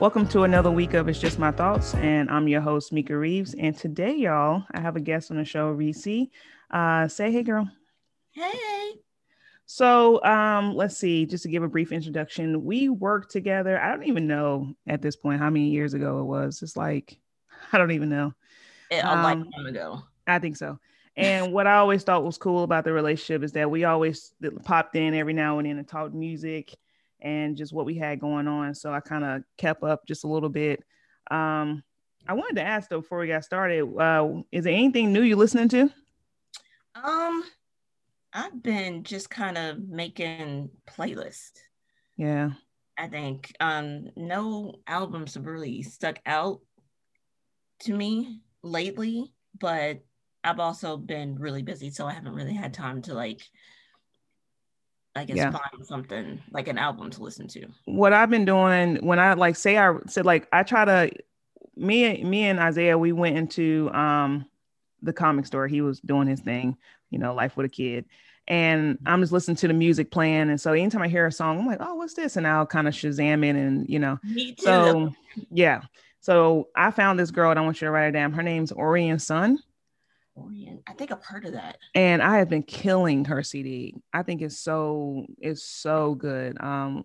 Welcome to another week of It's Just My Thoughts, and I'm your host, Mika Reeves. And today, y'all, I have a guest on the show, Reese. Uh, say hey, girl. Hey. So, um, let's see, just to give a brief introduction, we worked together. I don't even know at this point how many years ago it was. It's like, I don't even know. A um, lifetime ago. I think so. And what I always thought was cool about the relationship is that we always popped in every now and then and talked music and just what we had going on. So I kind of kept up just a little bit. Um, I wanted to ask though before we got started, uh, is there anything new you're listening to? Um, I've been just kind of making playlists. Yeah. I think um no albums have really stuck out to me lately, but I've also been really busy, so I haven't really had time to like I guess yeah. find something like an album to listen to. What I've been doing when I like say I said like I try to me me and Isaiah we went into um the comic store. He was doing his thing, you know, life with a kid. And I'm just listening to the music playing. And so anytime I hear a song, I'm like, oh, what's this? And I'll kind of Shazam it and you know. Me too. So yeah. So I found this girl and I want you to write it down. Her name's Orion Sun. I think I've heard of that. And I have been killing her CD. I think it's so it's so good. Um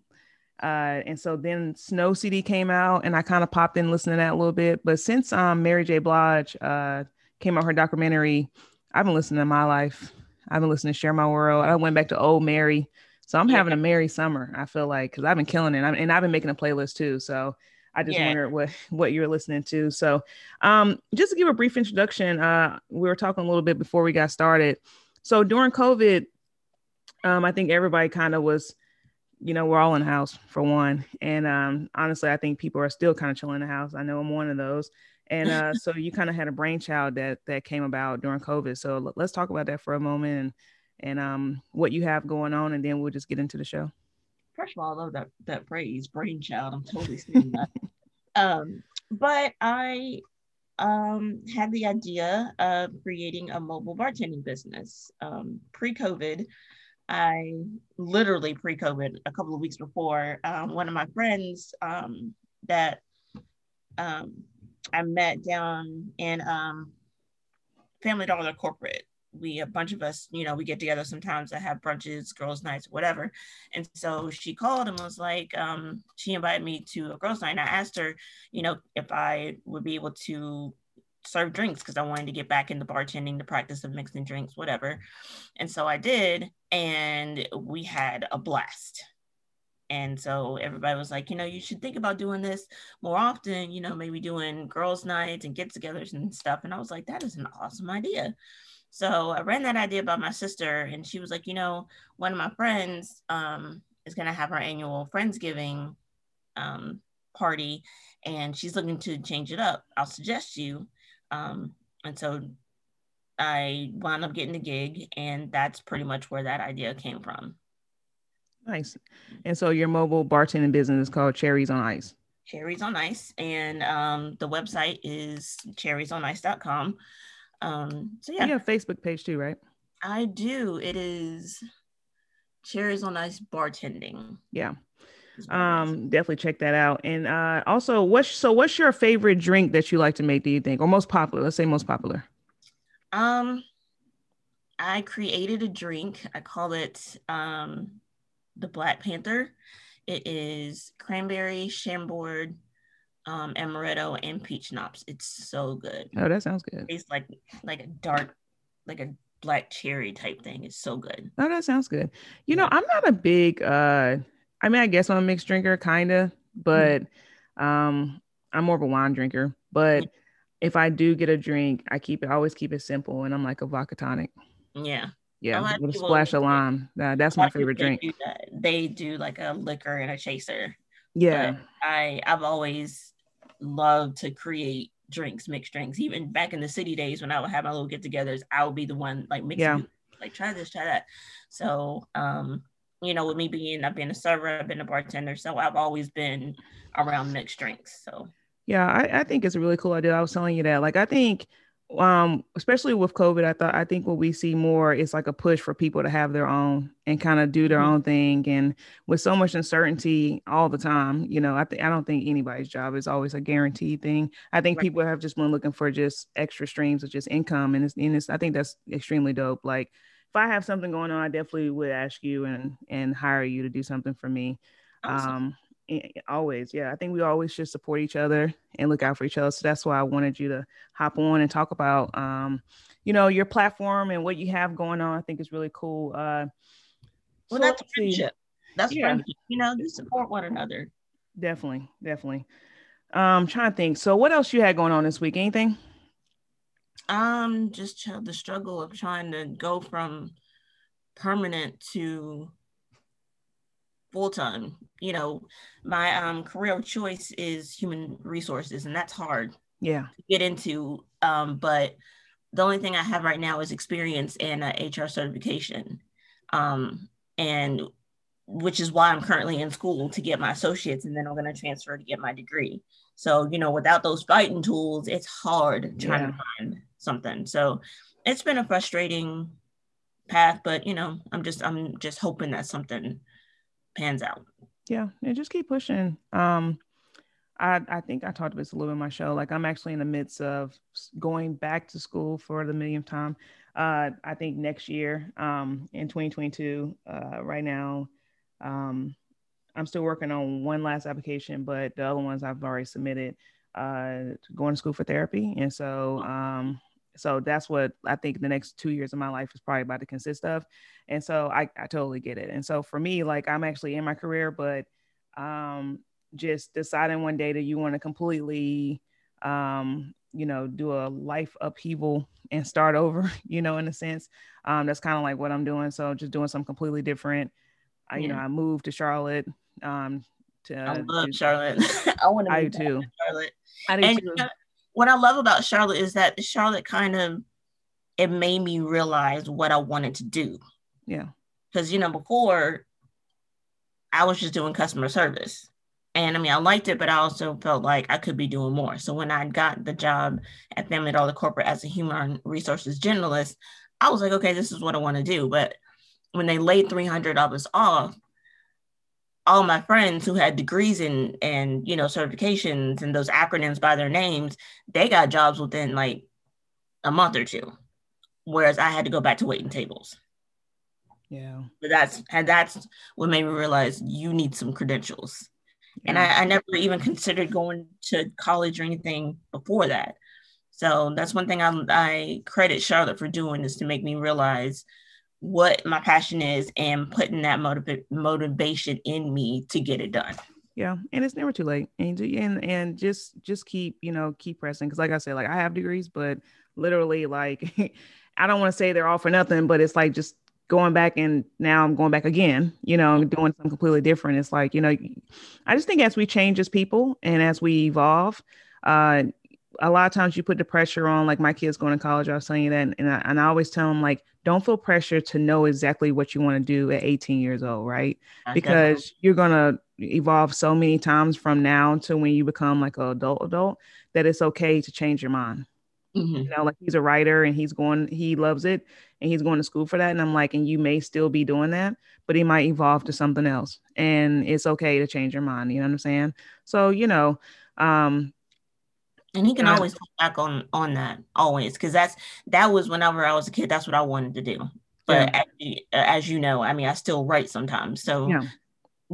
uh and so then Snow CD came out and I kind of popped in listening to that a little bit. But since um Mary J. Blige uh came out her documentary, I've been listening to my life. I've been listening to Share My World. I went back to Old Mary. So I'm yeah. having a merry summer. I feel like because I've been killing it, I'm, and I've been making a playlist too. So I just yeah. wondered what what you're listening to. So, um, just to give a brief introduction, uh, we were talking a little bit before we got started. So during COVID, um, I think everybody kind of was, you know, we're all in the house for one, and um, honestly, I think people are still kind of chilling in the house. I know I'm one of those. And uh, so you kind of had a brainchild that that came about during COVID. So l- let's talk about that for a moment and and um, what you have going on, and then we'll just get into the show first of all, I love that that phrase, brainchild. I'm totally seeing that. um, but I um, had the idea of creating a mobile bartending business. Um, pre-COVID, I literally pre-COVID, a couple of weeks before, um, one of my friends um, that um, I met down in um, Family Dollar Corporate we a bunch of us you know we get together sometimes i have brunches girls nights whatever and so she called and was like um, she invited me to a girls night and i asked her you know if i would be able to serve drinks because i wanted to get back into bartending the practice of mixing drinks whatever and so i did and we had a blast and so everybody was like, you know, you should think about doing this more often, you know, maybe doing girls' nights and get togethers and stuff. And I was like, that is an awesome idea. So I ran that idea by my sister, and she was like, you know, one of my friends um, is going to have her annual Friendsgiving um, party, and she's looking to change it up. I'll suggest you. Um, and so I wound up getting the gig, and that's pretty much where that idea came from. Nice. And so your mobile bartending business is called Cherries on Ice. Cherries on Ice, and um, the website is cherriesonice.com. Um, so yeah, you have Facebook page too, right? I do. It is Cherries on Ice Bartending. Yeah. Um, definitely check that out. And uh, also, what's so what's your favorite drink that you like to make? Do you think, or most popular? Let's say most popular. Um, I created a drink. I call it um, the Black Panther. It is cranberry, Chambord, um, amaretto and peach schnapps. It's so good. Oh, that sounds good. It's like like a dark, like a black cherry type thing. It's so good. Oh, that sounds good. You know, I'm not a big uh I mean, I guess I'm a mixed drinker, kinda, but mm-hmm. um I'm more of a wine drinker. But mm-hmm. if I do get a drink, I keep it I always keep it simple and I'm like a vodka tonic. Yeah. Yeah, with a splash of lime. That's my favorite drink. Do they do like a liquor and a chaser. Yeah. But I I've always love to create drinks, mixed drinks. Even back in the city days when I would have my little get-togethers, I would be the one like mixing, yeah. like try this, try that. So, um, you know, with me being, I've been a server, I've been a bartender, so I've always been around mixed drinks. So, yeah, I, I think it's a really cool idea. I was telling you that, like, I think um, especially with COVID, I thought I think what we see more is like a push for people to have their own and kind of do their mm-hmm. own thing. And with so much uncertainty all the time, you know, I think I don't think anybody's job is always a guaranteed thing. I think right. people have just been looking for just extra streams of just income, and it's, and it's I think that's extremely dope. Like if I have something going on, I definitely would ask you and and hire you to do something for me. Awesome. Um, always yeah i think we always should support each other and look out for each other. So that's why i wanted you to hop on and talk about um you know your platform and what you have going on. I think is really cool. Uh well so that's friendship. That's yeah. friendship you know you support one another. Definitely definitely. Um trying to think. So what else you had going on this week? Anything? Um just the struggle of trying to go from permanent to full time. You know, my um, career of choice is human resources, and that's hard. Yeah, to get into. Um, but the only thing I have right now is experience and HR certification, um, and which is why I'm currently in school to get my associates, and then I'm going to transfer to get my degree. So you know, without those fighting tools, it's hard trying yeah. to find something. So it's been a frustrating path, but you know, I'm just I'm just hoping that something pans out. Yeah, and just keep pushing. Um, I I think I talked about this a little bit in my show. Like I'm actually in the midst of going back to school for the millionth time. Uh, I think next year, um, in 2022. Uh, right now, um, I'm still working on one last application, but the other ones I've already submitted. Uh, going to school for therapy, and so um, so that's what I think the next two years of my life is probably about to consist of. And so I, I totally get it. And so for me, like I'm actually in my career, but um, just deciding one day that you want to completely, um, you know, do a life upheaval and start over, you know, in a sense, um, that's kind of like what I'm doing. So just doing something completely different. I, you know, I moved to Charlotte. Um, to, I love Charlotte. I want to. I do too. Charlotte. I do and, too what I love about Charlotte is that Charlotte kind of it made me realize what I wanted to do. Yeah. Because you know, before I was just doing customer service. And I mean, I liked it, but I also felt like I could be doing more. So when I got the job at Family Dollar Corporate as a human resources generalist, I was like, okay, this is what I want to do. But when they laid 300 of us off, all my friends who had degrees in and you know certifications and those acronyms by their names they got jobs within like a month or two whereas i had to go back to waiting tables. Yeah. But that's and that's what made me realize you need some credentials. Yeah. and I, I never even considered going to college or anything before that. So that's one thing I, I credit charlotte for doing is to make me realize what my passion is and putting that motiv- motivation in me to get it done. Yeah and it's never too late and and, and just just keep you know keep pressing because like i said like i have degrees but literally like i don't want to say they're all for nothing but it's like just going back and now i'm going back again you know doing something completely different. It's like you know i just think as we change as people and as we evolve uh a lot of times you put the pressure on like my kids going to college i was telling you that and I, and I always tell them like don't feel pressure to know exactly what you want to do at 18 years old, right? because you're going to evolve so many times from now to when you become like an adult adult that it's okay to change your mind. Mm-hmm. You know, like he's a writer and he's going, he loves it and he's going to school for that. And I'm like, and you may still be doing that, but he might evolve to something else. And it's okay to change your mind. You know what I'm saying? So, you know, um, and he can always come back on on that always because that's that was whenever I was a kid. That's what I wanted to do. But yeah. as, as, you know, I mean, I still write sometimes. So yeah.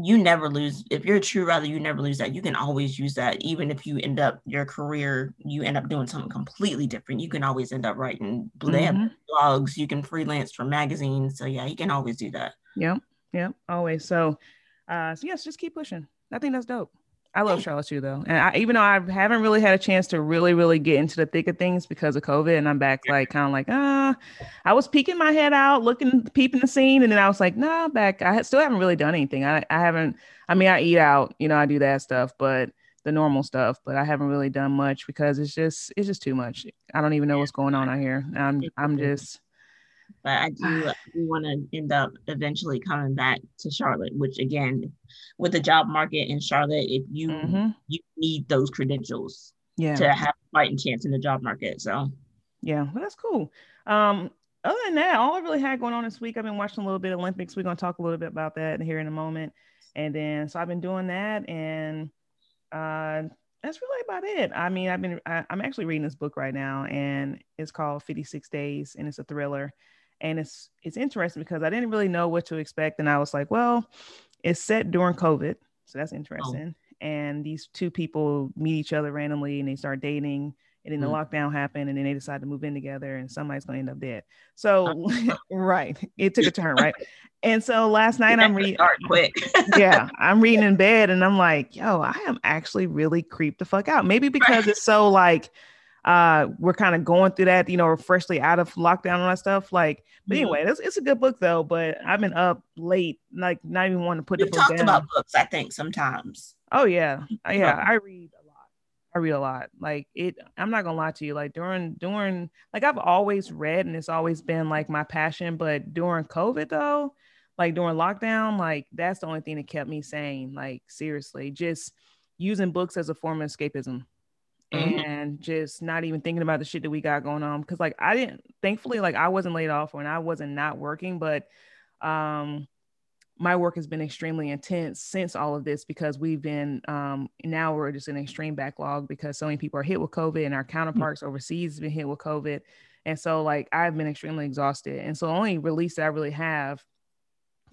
you never lose if you're a true writer. You never lose that. You can always use that, even if you end up your career, you end up doing something completely different. You can always end up writing. They mm-hmm. blogs. You can freelance for magazines. So yeah, you can always do that. Yep. Yep. Always. So, uh, so yes, just keep pushing. I think that's dope. I love Charlotte too, though, and I, even though I haven't really had a chance to really, really get into the thick of things because of COVID, and I'm back like kind of like ah, I was peeking my head out, looking, peeping the scene, and then I was like, nah, back. I still haven't really done anything. I, I haven't. I mean, I eat out, you know, I do that stuff, but the normal stuff, but I haven't really done much because it's just it's just too much. I don't even know what's going on out here. I'm I'm just but I do, I do want to end up eventually coming back to Charlotte, which again, with the job market in Charlotte, if you mm-hmm. you need those credentials yeah. to have a fighting chance in the job market. So Yeah, well, that's cool. Um, other than that, all I really had going on this week, I've been watching a little bit of Olympics. We're gonna talk a little bit about that here in a moment. And then so I've been doing that, and uh, that's really about it. I mean, I've been I, I'm actually reading this book right now, and it's called 56 Days, and it's a thriller. And it's it's interesting because I didn't really know what to expect, and I was like, well, it's set during COVID, so that's interesting. Oh. And these two people meet each other randomly, and they start dating. And then the mm. lockdown happened and then they decide to move in together and somebody's going to end up dead. So right it took a turn right? And so last night i'm reading quick. yeah i'm reading in bed and i'm like yo i am actually really creeped the fuck out. Maybe because it's so like uh we're kind of going through that you know we're freshly out of lockdown and that stuff like but mm-hmm. anyway it's, it's a good book though but i've been up late like not even wanting to put we the book talked down. about books i think sometimes oh yeah yeah i read a lot. I read a lot. Like it, I'm not gonna lie to you. Like during during like I've always read and it's always been like my passion. But during COVID though, like during lockdown, like that's the only thing that kept me sane. Like seriously, just using books as a form of escapism. Mm-hmm. And just not even thinking about the shit that we got going on. Cause like I didn't thankfully like I wasn't laid off when I wasn't not working, but um my work has been extremely intense since all of this because we've been um, now we're just in extreme backlog because so many people are hit with COVID and our mm-hmm. counterparts overseas have been hit with COVID. And so like I've been extremely exhausted. And so the only release that I really have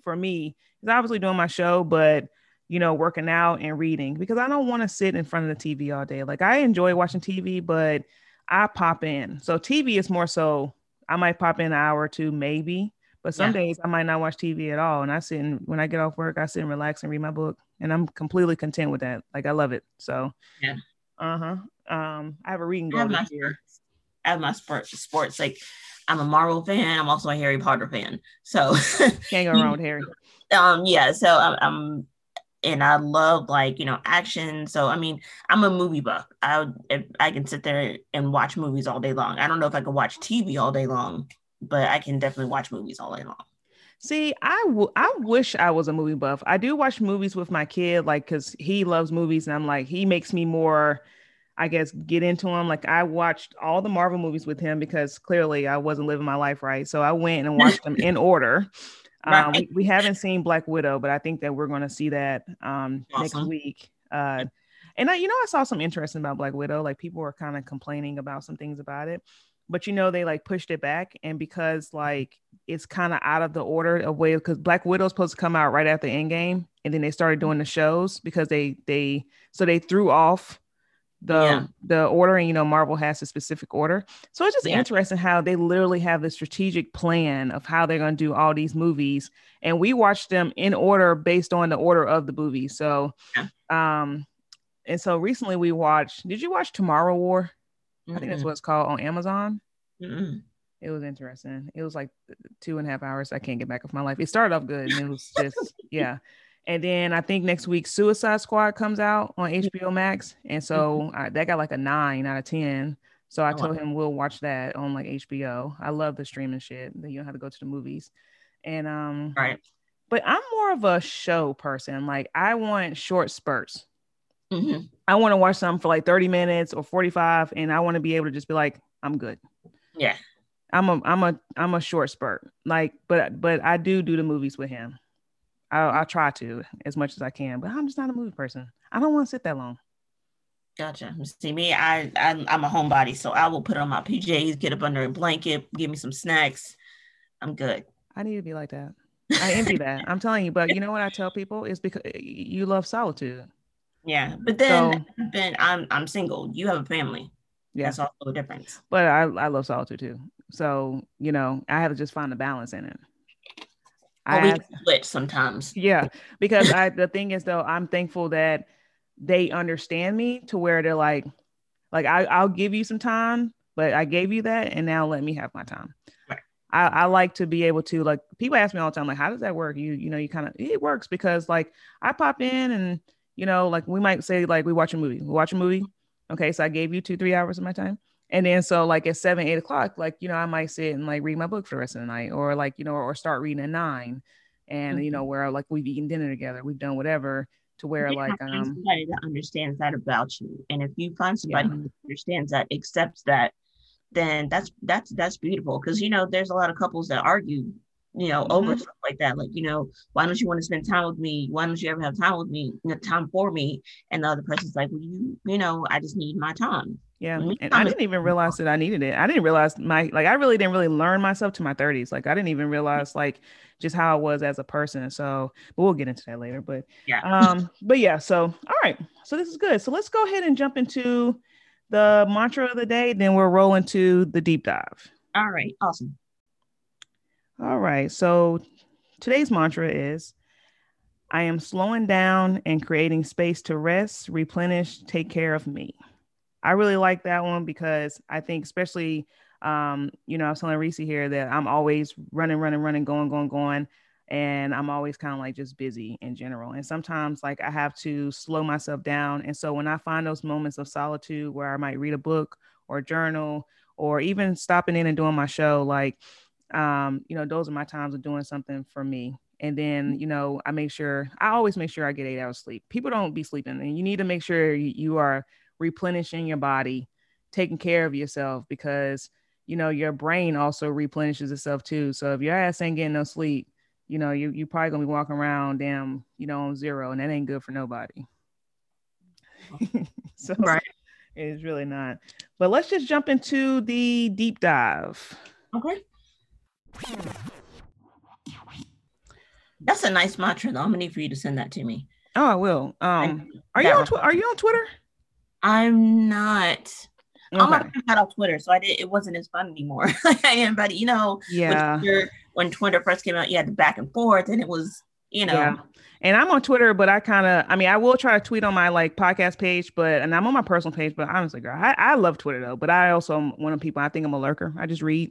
for me is obviously doing my show, but you know, working out and reading because I don't want to sit in front of the TV all day. Like I enjoy watching TV, but I pop in. So TV is more so I might pop in an hour or two, maybe but some yeah. days I might not watch TV at all. And I sit and when I get off work, I sit and relax and read my book. And I'm completely content with that. Like I love it. So yeah. Uh-huh. Um, I have a reading goal this year. I have my sports sports. Like I'm a Marvel fan. I'm also a Harry Potter fan. So can't go wrong with Harry. Um, yeah. So I'm, I'm and I love like you know action. So I mean, I'm a movie buff. I I can sit there and watch movies all day long. I don't know if I could watch TV all day long, but I can definitely watch movies all day long. See, I, w- I wish I was a movie buff. I do watch movies with my kid, like, because he loves movies, and I'm like, he makes me more, I guess, get into them. Like, I watched all the Marvel movies with him because clearly I wasn't living my life right. So I went and watched them in order. Right. Um, we, we, haven't seen Black Widow, but I think that we're going to see that um, awesome. next week. Uh, and I, you know, I saw some interesting about Black Widow. Like, people were kind of complaining about some things about it but you know they like pushed it back and because like it's kind of out of the order of way because black widow's supposed to come out right after endgame and then they started doing the shows because they they so they threw off the yeah. the order and you know marvel has a specific order so it's just yeah. interesting how they literally have the strategic plan of how they're going to do all these movies and we watch them in order based on the order of the movie so yeah. um and so recently we watched did you watch tomorrow war mm I think that's what it's called on Amazon. mm It was interesting. It was like two and a half hours. I can't get back off my life. It started off good, and it was just yeah. And then I think next week Suicide Squad comes out on HBO Max, and so mm-hmm. I, that got like a nine out of ten. So I oh, told wow. him we'll watch that on like HBO. I love the streaming shit that you don't have to go to the movies. And um, right. But I'm more of a show person. Like I want short spurts. Mm-hmm. I want to watch something for like 30 minutes or 45, and I want to be able to just be like, I'm good. Yeah. I'm a I'm a I'm a short spurt. Like, but but I do do the movies with him. I I try to as much as I can, but I'm just not a movie person. I don't want to sit that long. Gotcha. See me, I, I I'm a homebody, so I will put on my PJs, get up under a blanket, give me some snacks. I'm good. I need to be like that. I envy that. I'm telling you, but you know what I tell people is because you love solitude. Yeah, but then so, then I'm I'm single. You have a family. Yeah, that's also a difference. But I I love solitude too. So you know I have to just find a balance in it. I we split sometimes. Yeah, because I the thing is though I'm thankful that they understand me to where they're like, like I I'll give you some time, but I gave you that, and now let me have my time. Right. I, I like to be able to like people ask me all the time like how does that work you you know you kind of it works because like I pop in and you know, like we might say like we watch a movie, we watch a movie. Okay, so I gave you two, three hours of my time. And then so like at seven, eight o'clock, like, you know, I might sit and like read my book for the rest of the night or like, you know, or start reading at nine. And mm-hmm. you know, where like we've eaten dinner together, we've done whatever to where like um somebody that understands that about you. And if you find somebody yeah. who understands that, accepts that, then that's that's that's beautiful because you know there's a lot of couples that argue you know, over mm-hmm. stuff like that. Like, you know, why don't you want to spend time with me? Why don't you ever have time with me, time for me? And the other person's like, well, you, you know, I just need my time. Yeah. And I didn't even realize that I needed it. I didn't realize my, like, I really didn't really learn myself to my 30s. Like, I didn't even realize, like, just how I was as a person. So, but we'll get into that later. But, yeah. Um, but yeah. So, all right. So, this is good. So, let's go ahead and jump into the mantra of the day. Then we'll roll into the deep dive. All right. Awesome. All right. So today's mantra is I am slowing down and creating space to rest, replenish, take care of me. I really like that one because I think, especially, um, you know, I was telling Reese here that I'm always running, running, running, going, going, going. And I'm always kind of like just busy in general. And sometimes, like, I have to slow myself down. And so, when I find those moments of solitude where I might read a book or journal or even stopping in and doing my show, like, um, you know, those are my times of doing something for me. And then, you know, I make sure I always make sure I get eight hours sleep. People don't be sleeping, and you need to make sure you are replenishing your body, taking care of yourself because you know your brain also replenishes itself too. So if your ass ain't getting no sleep, you know, you you probably gonna be walking around damn, you know, on zero, and that ain't good for nobody. so right. it's really not. But let's just jump into the deep dive. Okay. That's a nice mantra, though. I'm gonna need for you to send that to me. Oh, I will. Um, are you on tw- Are you on Twitter? I'm not. Okay. I'm not on Twitter, so I did. It wasn't as fun anymore. I am, but you know, yeah. When Twitter, when Twitter first came out, you had the back and forth, and it was, you know. Yeah. And I'm on Twitter, but I kind of, I mean, I will try to tweet on my like podcast page, but and I'm on my personal page. But honestly, girl, I, I love Twitter though. But I also am one of the people. I think I'm a lurker. I just read,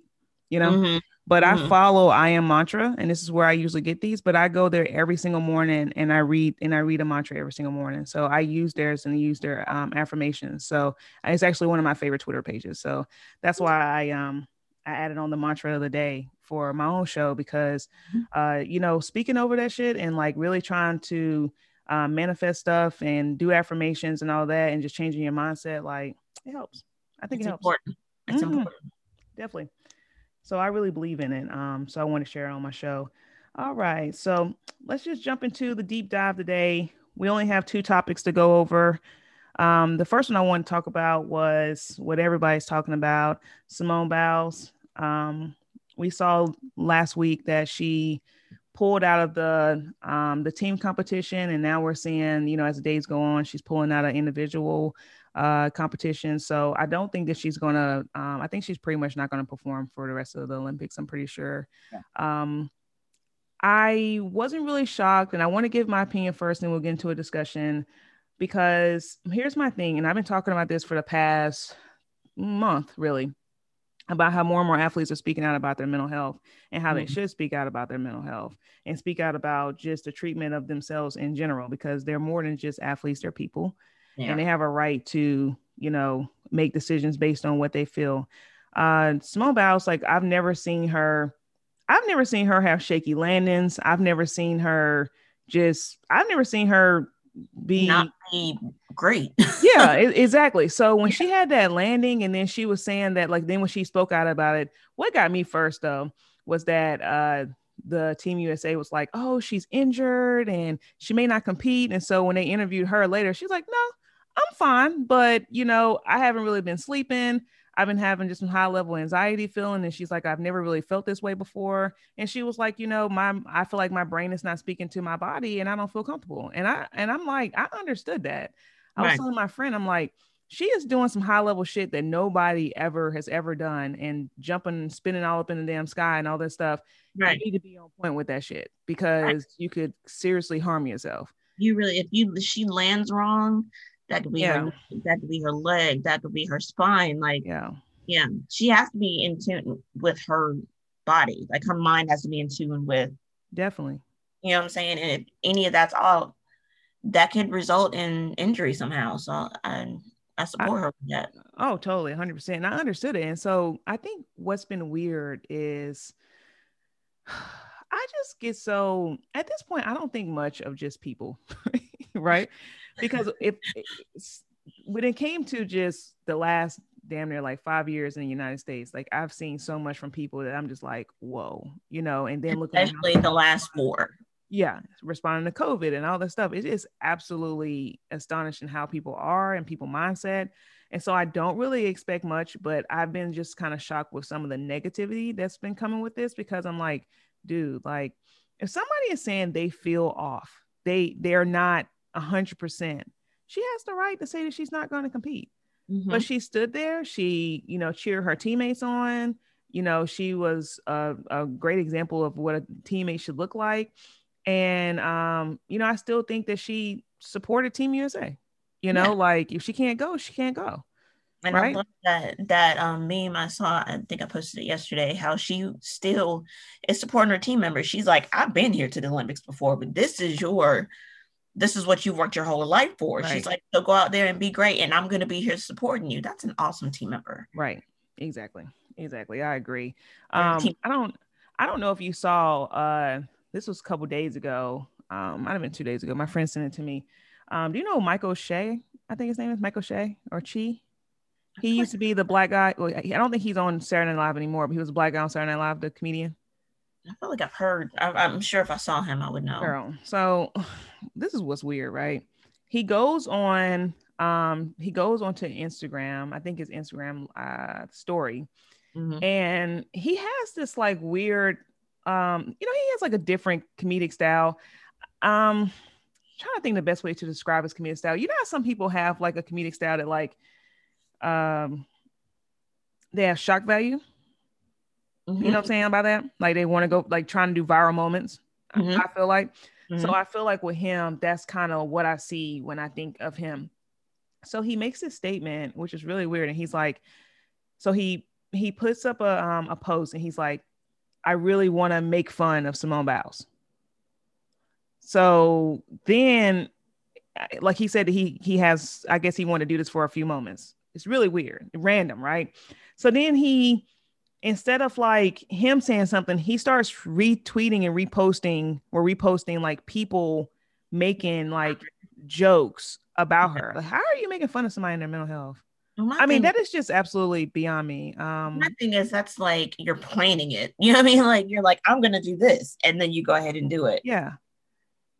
you know. Mm-hmm. But mm-hmm. I follow I am mantra, and this is where I usually get these. But I go there every single morning, and I read and I read a mantra every single morning. So I use theirs and use their um, affirmations. So it's actually one of my favorite Twitter pages. So that's why I um I added on the mantra of the day for my own show because, mm-hmm. uh, you know, speaking over that shit and like really trying to uh, manifest stuff and do affirmations and all that, and just changing your mindset, like it helps. I think it's it helps. Important. It's mm-hmm. important. Definitely. So I really believe in it. Um, so I want to share it on my show. All right. So let's just jump into the deep dive today. We only have two topics to go over. Um, the first one I want to talk about was what everybody's talking about Simone Biles. Um, we saw last week that she pulled out of the um, the team competition, and now we're seeing, you know, as the days go on, she's pulling out an individual uh, competition. So I don't think that she's gonna. Um, I think she's pretty much not gonna perform for the rest of the Olympics. I'm pretty sure. Yeah. Um, I wasn't really shocked, and I want to give my opinion first, and we'll get into a discussion. Because here's my thing, and I've been talking about this for the past month, really, about how more and more athletes are speaking out about their mental health and how mm-hmm. they should speak out about their mental health and speak out about just the treatment of themselves in general, because they're more than just athletes; they're people yeah. and they have a right to you know make decisions based on what they feel uh simone biles like i've never seen her i've never seen her have shaky landings i've never seen her just i've never seen her be not be great yeah exactly so when yeah. she had that landing and then she was saying that like then when she spoke out about it what got me first though was that uh the team USA was like, oh, she's injured and she may not compete. And so when they interviewed her later, she's like, no, I'm fine, but you know, I haven't really been sleeping. I've been having just some high level anxiety feeling. And she's like, I've never really felt this way before. And she was like, you know, my I feel like my brain is not speaking to my body and I don't feel comfortable. And I and I'm like, I understood that. I right. was telling my friend, I'm like, she is doing some high level shit that nobody ever has ever done and jumping, spinning all up in the damn sky and all this stuff. Right. You need to be on point with that shit because right. you could seriously harm yourself. You really, if you she lands wrong, that could be yeah. her that could be her leg that could be her spine like yeah yeah she has to be in tune with her body like her mind has to be in tune with definitely you know what i'm saying and if any of that's all that could result in injury somehow so i i support I, her with that oh totally 100% and i understood it and so i think what's been weird is I just get so at this point I don't think much of just people, right? Because if when it came to just the last damn near like five years in the United States. Like I've seen so much from people that I'm just like, whoa, you know, and then looking especially the last four. Yeah, responding to COVID and all that stuff. It is absolutely astonishing how people are and people mindset. And so I don't really expect much, but I've been just kind of shocked with some of the negativity that's been coming with this because I'm like, dude, like if somebody is saying they feel off, they they're not a hundred percent, she has the right to say that she's not going to compete. Mm-hmm. But she stood there, she, you know, cheered her teammates on. You know, she was a, a great example of what a teammate should look like. And um, you know, I still think that she supported Team USA. You know, yeah. like if she can't go, she can't go. And right? I love that that um, meme I saw. I think I posted it yesterday. How she still is supporting her team members. She's like, I've been here to the Olympics before, but this is your, this is what you've worked your whole life for. Right. She's like, so go out there and be great, and I'm going to be here supporting you. That's an awesome team member. Right. Exactly. Exactly. I agree. Um, I don't. I don't know if you saw. Uh, this was a couple days ago. Um, might have been two days ago. My friend sent it to me. Um, do you know Michael Che? I think his name is Michael Che or Chi. He used to be the black guy. Well, I don't think he's on Saturday Night Live anymore, but he was a black guy on Saturday Night Live, the comedian. I feel like I've heard. I, am sure if I saw him, I would know. Girl. So this is what's weird, right? He goes on. Um, he goes onto Instagram. I think his Instagram uh, story, mm-hmm. and he has this like weird. Um, you know, he has like a different comedic style. Um, trying to think the best way to describe his comedic style. You know how some people have like a comedic style that like um they have shock value. Mm-hmm. You know what I'm saying about that? Like they want to go like trying to do viral moments. Mm-hmm. I feel like. Mm-hmm. So I feel like with him, that's kind of what I see when I think of him. So he makes this statement, which is really weird. And he's like, so he he puts up a um a post and he's like, I really want to make fun of Simone Biles. So then, like he said, he he has. I guess he wanted to do this for a few moments. It's really weird, random, right? So then he, instead of like him saying something, he starts retweeting and reposting or reposting like people making like jokes about her. Like, how are you making fun of somebody in their mental health? I mean, that is just absolutely beyond me. Um, my thing is that's like you're planning it. You know what I mean? Like you're like, I'm gonna do this, and then you go ahead and do it. Yeah.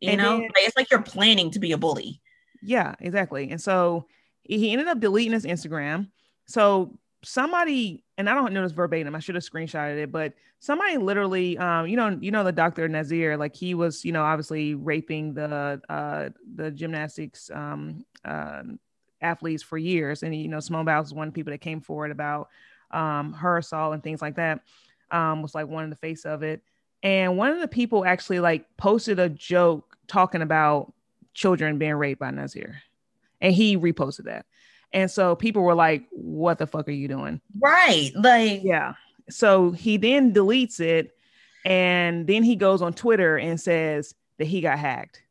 You and know, then, like, it's like you're planning to be a bully. Yeah, exactly. And so he ended up deleting his Instagram. So somebody, and I don't know this verbatim, I should have screenshotted it, but somebody literally, um, you know, you know, the Dr. Nassar, like he was, you know, obviously raping the uh the gymnastics um uh, athletes for years. And you know, Simone Biles was one of the people that came forward about um her assault and things like that. Um, was like one in the face of it. And one of the people actually like posted a joke talking about children being raped by Nassar, And he reposted that. And so people were like, what the fuck are you doing? Right. Like, yeah. So he then deletes it. And then he goes on Twitter and says that he got hacked,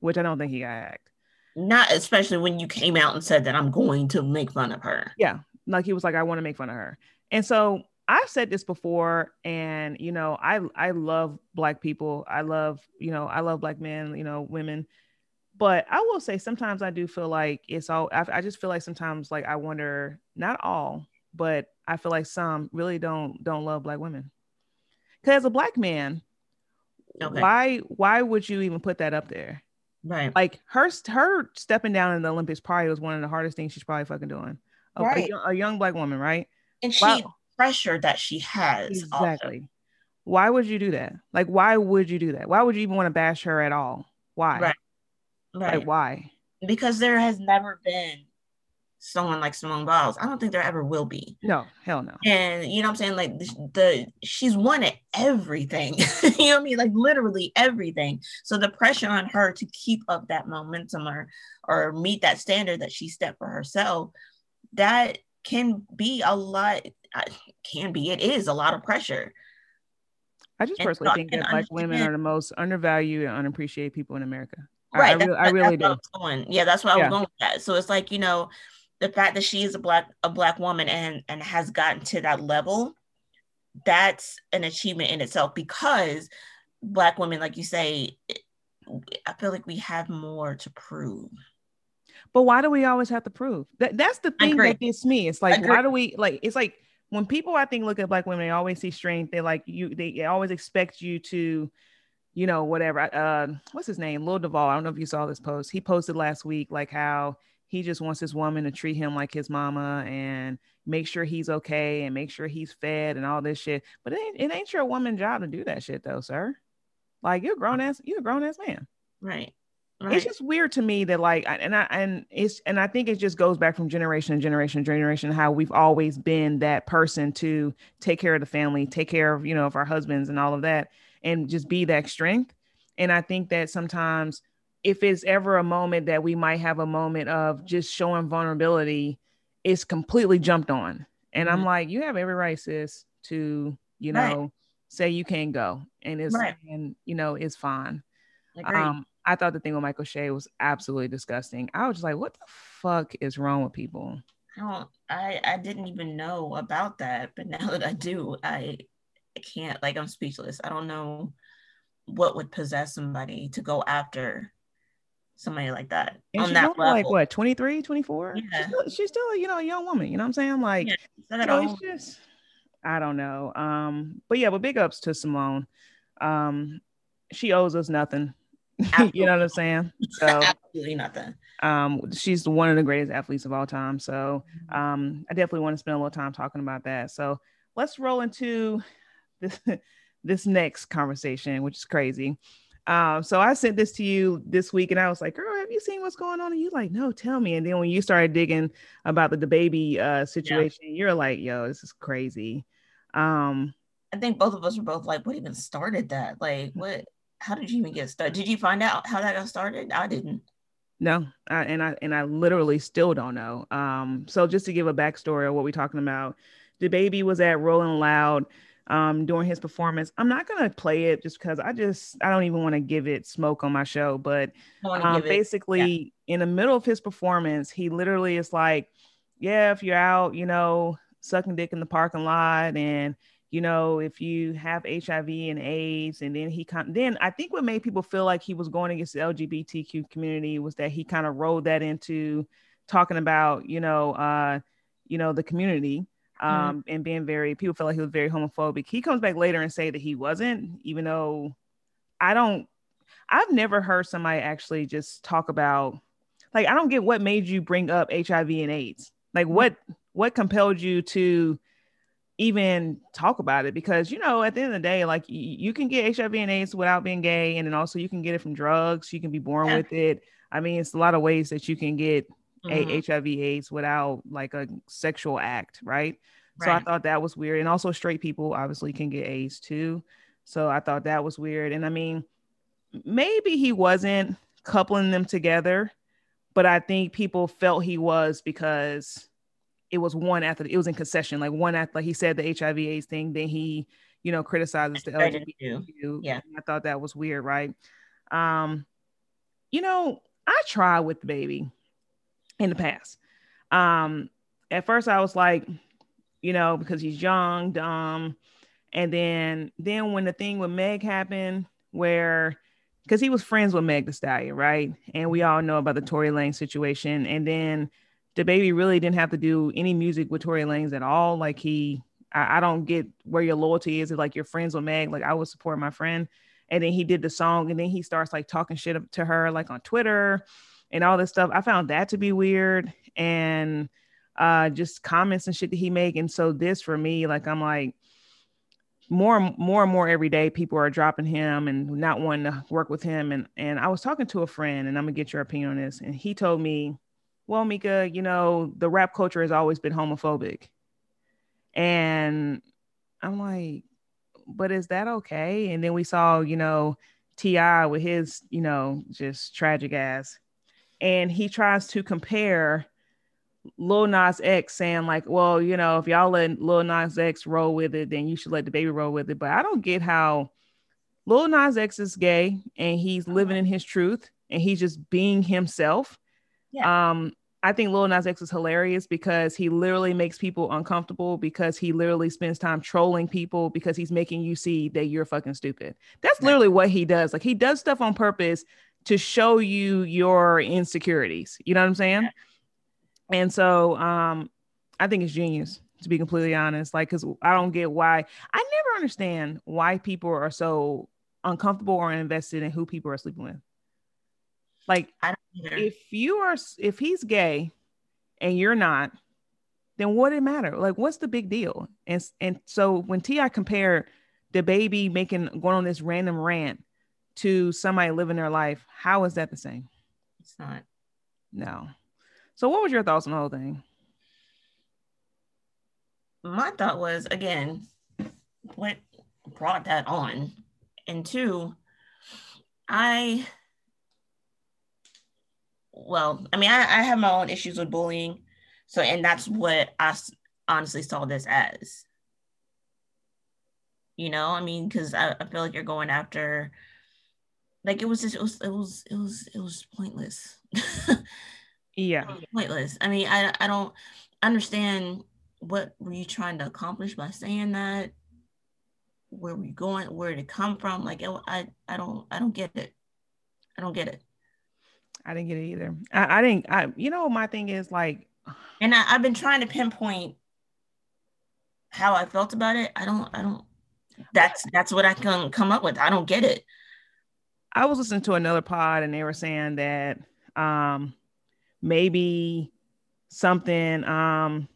which I don't think he got hacked. Not especially when you came out and said that I'm going to make fun of her. Yeah. Like he was like, I want to make fun of her. And so I've said this before, and you know, I I love black people. I love you know I love black men, you know, women. But I will say sometimes I do feel like it's all. I, I just feel like sometimes like I wonder, not all, but I feel like some really don't don't love black women. Because as a black man, okay. why why would you even put that up there? Right. Like her her stepping down in the Olympics probably was one of the hardest things she's probably fucking doing. A, right. a, a young black woman, right? And she wow pressure that she has. Exactly. Also. Why would you do that? Like, why would you do that? Why would you even want to bash her at all? Why? Right. Right. Like, why? Because there has never been someone like Simone Biles. I don't think there ever will be. No, hell no. And you know what I'm saying? Like the, the she's won at everything. you know what I mean? Like literally everything. So the pressure on her to keep up that momentum or or meet that standard that she set for herself, that can be a lot uh, can be it is a lot of pressure i just personally and, think that black women are the most undervalued and unappreciated people in america right i, I really, I really do yeah that's what i was going with that so it's like you know the fact that she is a black a black woman and and has gotten to that level that's an achievement in itself because black women like you say i feel like we have more to prove But why do we always have to prove that? That's the thing that gets me. It's like, why do we like? It's like when people I think look at black women, they always see strength. They like you. They always expect you to, you know, whatever. Uh, what's his name? Lil Duval. I don't know if you saw this post. He posted last week like how he just wants his woman to treat him like his mama and make sure he's okay and make sure he's fed and all this shit. But it ain't, it ain't your woman job to do that shit though, sir. Like you're grown ass, you're a grown ass man. Right. Right. It's just weird to me that like and I and it's and I think it just goes back from generation to generation to generation how we've always been that person to take care of the family, take care of you know of our husbands and all of that, and just be that strength. And I think that sometimes if it's ever a moment that we might have a moment of just showing vulnerability, it's completely jumped on. And mm-hmm. I'm like, you have every right, sis, to you know right. say you can't go, and it's right. and you know it's fine. Um, I thought the thing with Michael Che was absolutely disgusting. I was just like, what the fuck is wrong with people? I don't I, I didn't even know about that, but now that I do, I, I can't like I'm speechless. I don't know what would possess somebody to go after somebody like that and on that level. like what 23 24 yeah. she's, still, she's still you know a young woman you know what i'm saying like yeah, you know, it's just i don't know um but yeah but big ups to simone um she owes us nothing you know what I'm saying? So absolutely nothing. Um, she's one of the greatest athletes of all time. So mm-hmm. um, I definitely want to spend a little time talking about that. So let's roll into this this next conversation, which is crazy. Um, so I sent this to you this week, and I was like, "Girl, have you seen what's going on?" And you like, "No, tell me." And then when you started digging about the, DaBaby uh, situation, yeah. you're like, "Yo, this is crazy." Um, I think both of us were both like, "What even started that? Like, what?" how did you even get started? Did you find out how that got started? I didn't. No, I, and I and I literally still don't know. Um, so just to give a backstory of what we're talking about, DaBaby was at Rolling Loud um during his performance. I'm not gonna play it just because I just I don't even want to give it smoke on my show. But um, basically, yeah. in the middle of his performance, he literally is like, "Yeah, if you're out, you know, sucking dick in the parking lot and." you know, if you have HIV and AIDS, and then he kind then I think what made people feel like he was going against the LGBTQ community was that he kind of rolled that into talking about, you know, uh, you know, the community. Um, mm-hmm. and being very people felt like he was very homophobic. He comes back later and say that he wasn't, even though I don't I've never heard somebody actually just talk about like I don't get what made you bring up HIV and AIDS. Like mm-hmm. what what compelled you to even talk about it because you know at the end of the day like y- you can get hiv and aids without being gay and then also you can get it from drugs you can be born yeah. with it i mean it's a lot of ways that you can get mm-hmm. a hiv aids without like a sexual act right? Right so i thought that was weird and also straight people obviously can get aids too so i thought that was weird and i mean maybe he wasn't coupling them together but i think people felt he was because it was one after it was in concession, like one after like he said the HIV AIDS thing, then he, you know, criticizes the LGBTQ. Yeah. I thought that was weird, right? Um, you know, I tried with DaBaby in the past. Um, at first I was like, you know, because he's young, dumb. And then then when the thing with Meg happened, where because he was friends with Meg the Stallion, right? And we all know about the Tory Lanez situation. And then DaBaby really didn't have to do any music with Tory Lanez at all. Like he, I, I don't get where your loyalty is. If like your friends with Meg, like I would support my friend. And then he did the song, and then he starts like talking shit to her, like on Twitter and all this stuff. I found that to be weird, and uh, just comments and shit that he make. And so this for me, like I'm like, more and more and more every day people are dropping him and not wanting to work with him and and I was talking to a friend and I'm gonna get your opinion on this and he told me well, Mika, you know, the rap culture has always been homophobic. And I'm like, but is that okay? And then we saw, you know, T.I. with his, you know, just tragic ass. And he tries to compare Lil Nas X saying, like, well, you know, if y'all let Lil Nas X roll with it, then you should let DaBaby roll with it. But I don't get how Lil Nas X is gay and he's living in his truth and he's just being himself. Yeah. Um, I think Lil Nas X is hilarious because he literally makes people uncomfortable because he literally spends time trolling people because he's making you see that you're fucking stupid. That's literally what he does. Like he does stuff on purpose to show you your insecurities. You know what I'm saying? And so um I think it's genius to be completely honest. Like, cause I don't get why I never understand why people are so uncomfortable or invested in who people are sleeping with. Like, if you are, if he's gay and you're not, then what it matter? Like, what's the big deal? And and so when T.I. compared baby making going on this random rant to somebody living their life, how is that the same? It's not. No. So, what was your thoughts on the whole thing? My thought was again, what brought that on, and two, I well, I mean, I, I have my own issues with bullying. So, and that's what I honestly saw this as. You know, I mean, because I, I feel like you're going after, like it was just, it was, it was, it was, it was pointless. yeah, pointless. I mean, I, I don't understand what were you trying to accomplish by saying that. Where were you going? Where did it come from? Like, it, I, I don't, I don't get it. I don't get it. I didn't get it either. I, I didn't. I you know my thing is like, and I, have been trying to pinpoint how I felt about it. I don't. I don't. That's that's what I can come up with. I don't get it. I was listening to another pod and they were saying that um maybe something um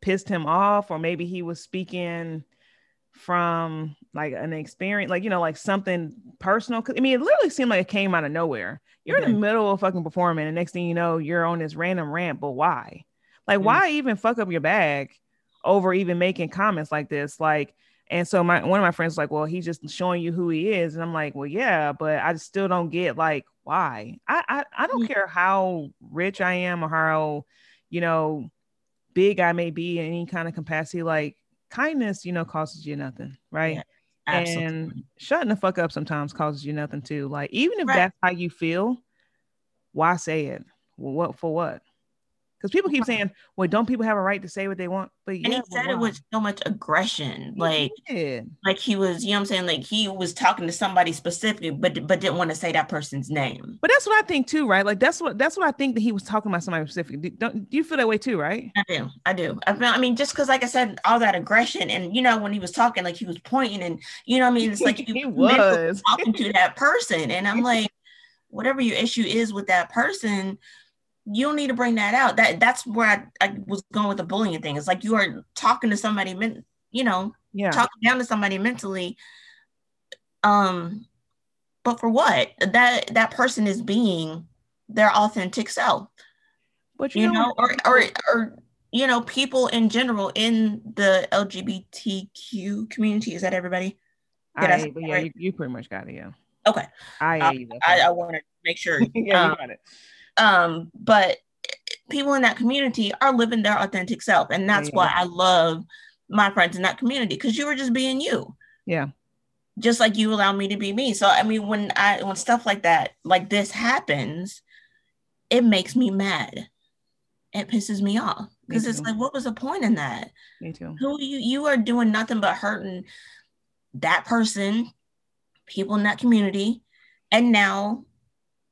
pissed him off or maybe he was speaking from like an experience, like you know, like something personal. I mean, it literally seemed like it came out of nowhere. You're in the middle of fucking performing, and next thing you know, you're on this random rant. But why? Like, mm-hmm. why even fuck up your bag over even making comments like this? Like, and so my one of my friends was like, well, he's just showing you who he is, and I'm like, well, yeah, but I still don't get like why. I I, I don't mm-hmm. care how rich I am or how you know big I may be in any kind of capacity. Like kindness, you know, costs you nothing, right? Yeah, and shutting the fuck up sometimes causes you nothing too. Like even if right. that's how you feel, why say it? Well, what for what? Because people keep saying, "Well, don't people have a right to say what they want?" But yeah, and he said it with so much aggression, like, like he was, you know, what I'm saying, like he was talking to somebody specifically, but but didn't want to say that person's name. But that's what I think too, right? Like that's what that's what I think that he was talking about somebody specific. Don't do you feel that way too, right? I do, I do. I, feel, I mean, just because, like I said, all that aggression, and you know, when he was talking, like he was pointing, and you know, I mean, it's like he was talking to that person, and I'm like, whatever your issue is with that person you don't need to bring that out. That that's where I, I was going with the bullying thing. It's like you are talking to somebody, you know, yeah, talking down to somebody mentally. Um, but for what? That that person is being their authentic self. But you, you know, know or, or or you know, people in general in the LGBTQ community. Is that everybody? Did I, I yeah, right? you, you, pretty much got it. Yeah. Okay. I uh, I, I want to make sure. yeah, um, you got it. Um, but people in that community are living their authentic self. And that's yeah. why I love my friends in that community because you were just being you. Yeah. Just like you allow me to be me. So I mean when I when stuff like that, like this happens, it makes me mad. It pisses me off. Because it's like, what was the point in that? Me too. Who you you are doing nothing but hurting that person, people in that community, and now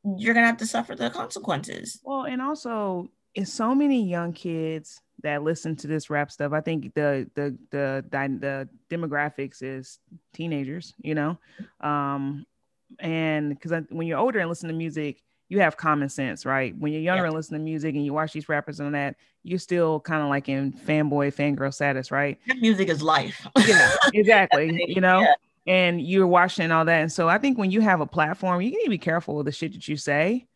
you're gonna have to suffer the consequences. Well, and also it's so many young kids that listen to this rap stuff. I think the the the the, the demographics is teenagers, you know, um, and because when you're older and listen to music, you have common sense, right? When you're younger yeah. and listen to music and you watch these rappers and that, you're still kind of like in fanboy, fangirl status, right? That music is life. yeah, exactly. you know, yeah and you're watching all that. And so I think when you have a platform, you need to be careful with the shit that you say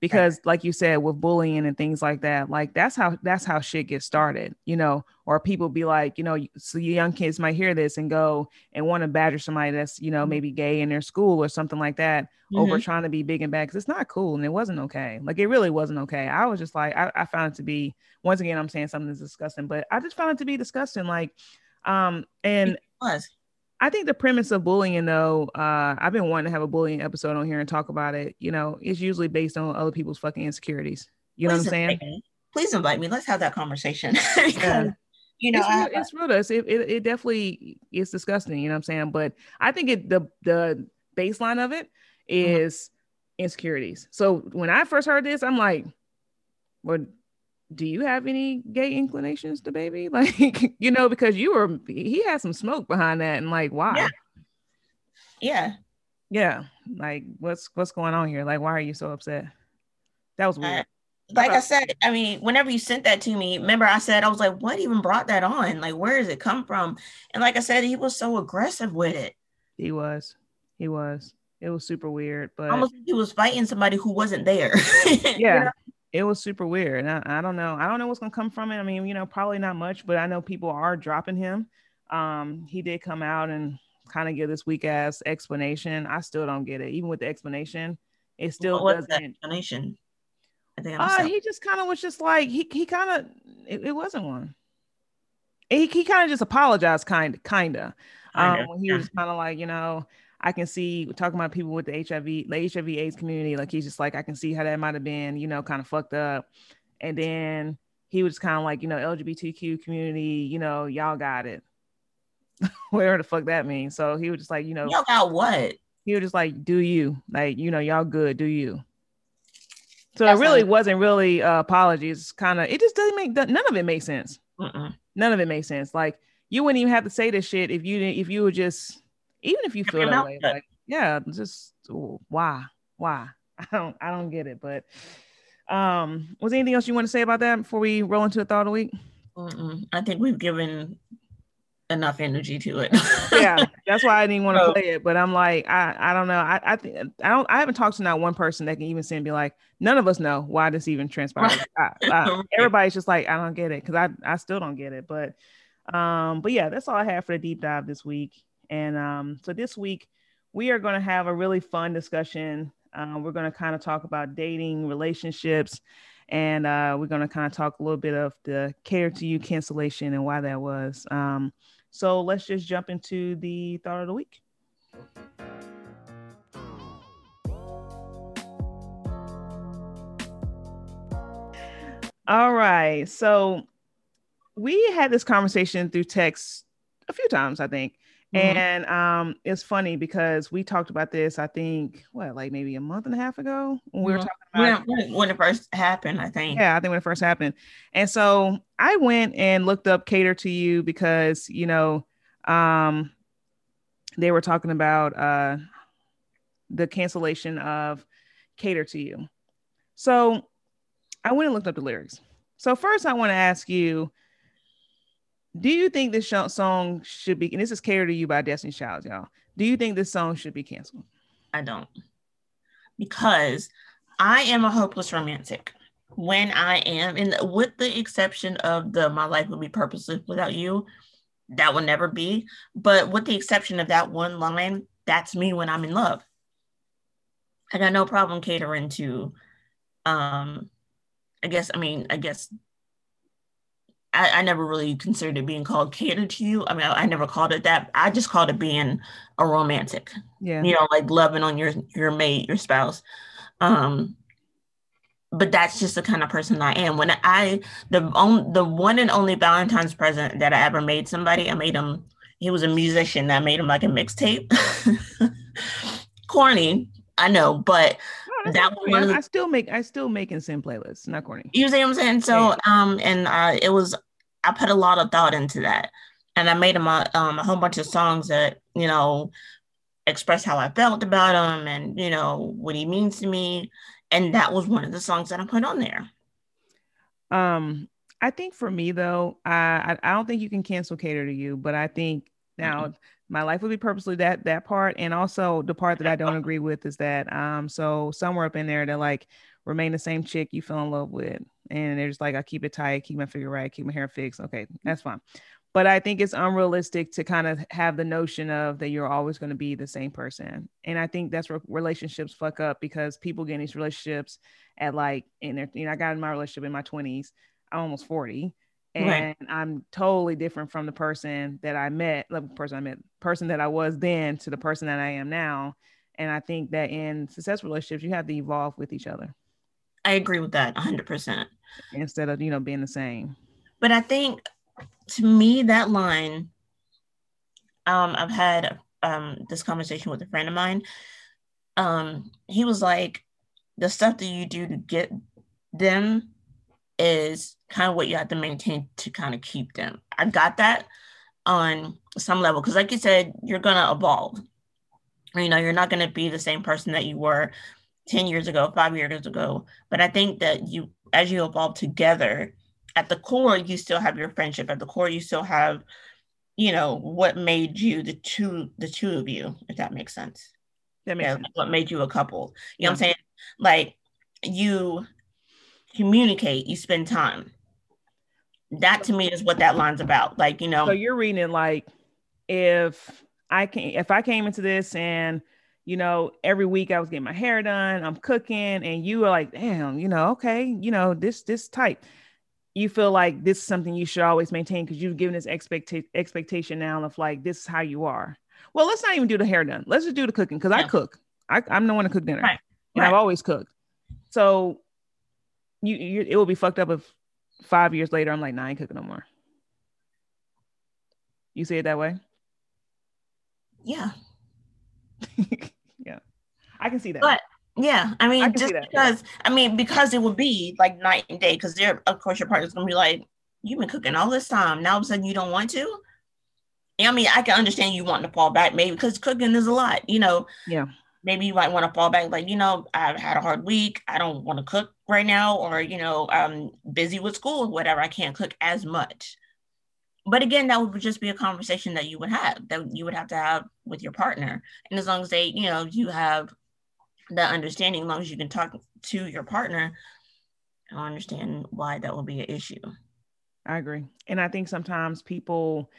because right. like you said with bullying and things like that like that's how that's how shit gets started you know or people be like you know so you young kids might hear this and go and want to badger somebody that's you know mm-hmm. maybe gay in their school or something like that mm-hmm. over trying to be big and bad because it's not cool and it wasn't okay like it really wasn't okay i was just like I, I found it to be once again i'm saying something that's disgusting but i just found it to be disgusting like um and it was I think the premise of bullying, though, uh, I've been wanting to have a bullying episode on here and talk about it. You know, it's usually based on other people's fucking insecurities. You Please know what I'm saying? Me. Please invite me. Let's have that conversation. yeah. You know, it's, real, it's It, it, it definitely is disgusting. You know what I'm saying? But I think it the the baseline of it is mm-hmm. insecurities. So when I first heard this, I'm like, well, do you have any gay inclinations DaBaby? Like, you know, because you were he had some smoke behind that and like why? Yeah. Yeah. Yeah. Like what's what's going on here? Like, why are you so upset? That was weird. Uh, like I said, I mean, whenever you sent that to me, remember I said I was like, what even brought that on? Like, where does it come from? And like I said, he was so aggressive with it. He was. He was. It was super weird, but almost like he was fighting somebody who wasn't there. yeah. You know? It was super weird. I, I don't know. I don't know what's gonna come from it. I mean, you know, probably not much, but I know people are dropping him. Um, he did come out and kind of give this weak ass explanation. I still don't get it. Even with the explanation, it still what doesn't. explanation? I think uh, he just kind of was just like he he kind of it, it, wasn't one. He he kind of just apologized, kind kinda. Um, when he was kind of like you know I can see talking about people with the HIV, the HIV AIDS community, like he's just like, I can see how that might have been, you know, kind of fucked up. And then he was kind of like, you know, LGBTQ community, you know, y'all got it. Whatever the fuck that means. So he was just like, you know, y'all got what? He was just like, do you like, you know, y'all good, do you? So That's it really like- wasn't really uh, apologies. Kind of, it just doesn't make none of it makes sense. Mm-mm. None of it makes sense. Like you wouldn't even have to say this shit if you didn't, if you were just even if you feel that way like yeah just why? Why? I don't i don't get it but um was anything else you want to say about that before we roll into a thought of the week? Mm-mm. i think we've given enough energy to it. Yeah that's why i didn't want to so, play it but i'm like i i don't know. I i think i don't i haven't talked to not one person that can even say and be like none of us know why this even transpired. I, I, everybody's just like i don't get it because i i still don't get it but um but yeah that's all i have for the deep dive this week and um, so this week, we are going to have a really fun discussion. Um, we're going to kind of talk about dating, relationships, and uh, we're going to kind of talk a little bit of the cater to you cancellation and why that was. Um, so let's just jump into the thought of the week. All right. So we had this conversation through text a few times, I think. Mm-hmm. And um, it's funny because we talked about this, I think, what, like maybe a month and a half ago when we were talking about when, when, it first happened, I think. Yeah, I think when it first happened. And so I went and looked up Cater to You because, you know, um, they were talking about uh, the cancellation of Cater to You. So I went and looked up the lyrics. So first, I want to ask you do you think this song should be, and this is Cater to You by Destiny Child, y'all. Do you think this song should be canceled? I don't. Because I am a hopeless romantic. When I am, and with the exception of the My Life Would Be Purposeless Without You, that will never be. But with the exception of that one line, that's me when I'm in love. I got no problem catering to um I guess I mean I guess I, I, never really considered it being called catered to you. I mean, I, I, never called it that. I just called it being a romantic. Yeah. You know, like loving on your your mate, your spouse. Um, but that's just the kind of person I am. When I the on, the one and only Valentine's present that I ever made somebody, I made him. He was a musician. I made him like a mixtape. Corny, I know, but that one I still make I still make and send playlists, not corny. You see what I'm saying? So um and uh it was I put a lot of thought into that. And I made him a, um, a whole bunch of songs that, you know, express how I felt about him and, you know, what he means to me. And that was one of the songs that I put on there. Um, I think for me though, I I, I don't think you can cancel cater to you, but I think now mm-hmm. My life would be purposely that that part, and also the part that I don't agree with is that um so somewhere up in there that like remain the same chick you fell in love with. And they're just like, I keep it tight, keep my figure right, keep my hair fixed. Okay, that's fine. But I think it's unrealistic to kind of have the notion of that you're always going to be the same person. And I think that's where relationships fuck up because people get in these relationships at like, in their, you know, I got in my relationship in my 20s. I'm almost 40 and right. I'm totally different from the person that I met, the person I met, person that I was then to the person that I am now. And I think that in successful relationships, you have to evolve with each other. I agree with that 100%. Instead of, you know, being the same. But I think to me, that line, um, I've had um, this conversation with a friend of mine. Um, he was like, the stuff that you do to get them is kind of what you have to maintain to kind of keep them. I got that on some level because, like you said, you're gonna evolve. You know, you're not gonna be the same person that you were 10 years ago, five years ago. But I think that you, as you evolve together, at the core, you still have your friendship. At the core, you still have, you know, what made you the two, the two of you, if that makes sense. That makes yeah, sense. What made you a couple. You yeah. know what I'm saying? Like you communicate, you spend time. That to me is what that line's about. Like, you know. So you're reading it like if I can if I came into this and you know, every week I was getting my hair done, I'm cooking, and you were like, damn, you know, okay, you know, this this type. You feel like this is something you should always maintain because you've given this expecta- expectation now of like this is how you are. Well, let's not even do the hair done. Let's just do the cooking because yeah. I cook. I, am the one to cook dinner, right. and right. I've always cooked. So you, you, it will be fucked up if five years later I'm like, nah, I ain't cooking no more. You see it that way? Yeah. Yeah. I can see that. But yeah, I mean, I just because I mean, because it would be like night and day. Because they're of course your partner's gonna be like, you've been cooking all this time. Now all of a sudden you don't want to. I mean, I can understand you wanting to fall back, maybe because cooking is a lot. You know. Yeah. Maybe you might want to fall back, like you know, I've had a hard week. I don't want to cook right now, or you know, I'm busy with school or whatever. I can't cook as much. But again, that would just be a conversation that you would have that you would have to have with your partner. And as long as they, you know, you have that understanding, as long as you can talk to your partner, I understand why that will be an issue. I agree. And I think sometimes people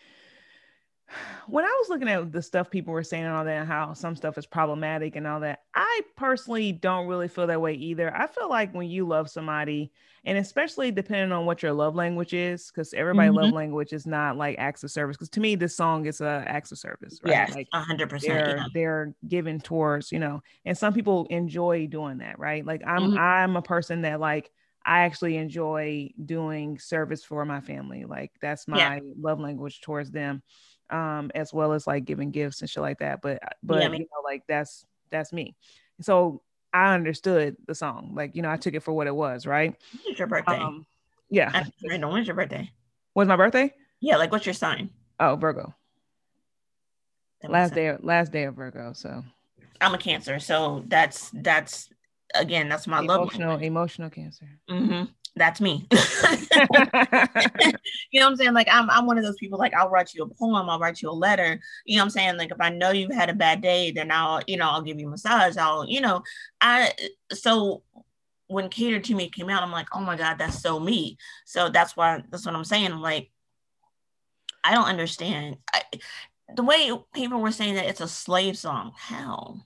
when I was looking at the stuff people were saying and all that, how some stuff is problematic and all that, I personally don't really feel that way either. I feel like when you love somebody, and especially depending on what your love language is, because everybody mm-hmm. love language is not like acts of service. Because to me, this song is a acts of service, right? Yes, like hundred percent. They're yeah. they're given towards you know, and some people enjoy doing that, right? Like I'm mm-hmm. I'm a person that like I actually enjoy doing service for my family. Like that's my yeah. love language towards them um, as well as like giving gifts and shit like that. But but yeah, you know, like that's that's me. So I understood the song. Like, you know, I took it for what it was, right? It's your birthday. Um, yeah. Random, when's your birthday? When's my birthday? Yeah, like what's your sign? Oh, Virgo. Last day, last day of Virgo. So I'm a Cancer, so that's that's again, that's my emotional, love. Emotional Cancer. Mm-hmm that's me. you know what I'm saying? Like I'm I'm one of those people like I'll write you a poem, I'll write you a letter. You know what I'm saying? Like if I know you've had a bad day, then I'll, you know, I'll give you a massage. I'll, you know, I so when catered to me came out, I'm like, oh my God, that's so me. So that's why that's what I'm saying. I'm like, I don't understand. I, the way people were saying that it's a slave song. How?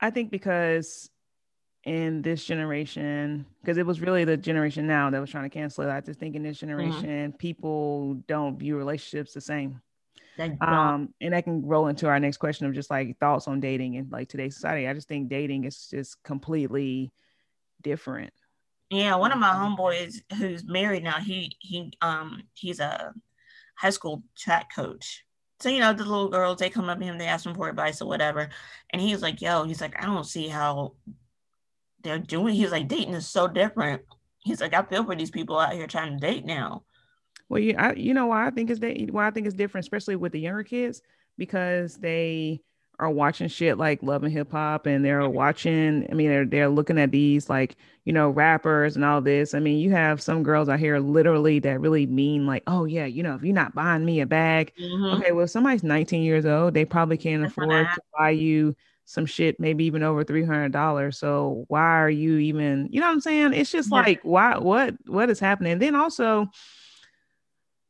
I think because in this generation because it was really the generation now that was trying to cancel it. I just think in this mm-hmm. generation, mm-hmm. people don't view relationships the same. Um, and that can roll into our next question of just like thoughts on dating and like today's society. I just think dating is just completely different. Yeah, one of my homeboys who's married now, he he um he's a high school track coach. So you know the little girls they come up to him, they ask him for advice or whatever, and he's like, "Yo," he's like, "I don't see how they're doing. He's like, dating is so different. He's like, I feel for these people out here trying to date now. Well, you, I, you know why I think is that why I think it's different, especially with the younger kids, because they are watching shit like Love and Hip Hop, and they're watching. I mean, they're they're looking at these like you know rappers and all this. I mean, you have some girls out here literally that really mean like, oh yeah, you know, if you're not buying me a bag, mm-hmm. okay, well, if somebody's 19 years old, they probably can't afford to buy you some shit, maybe even over three hundred dollars. So why are you even? You know what I'm saying? It's just yeah. like why? What? What is happening? And then also,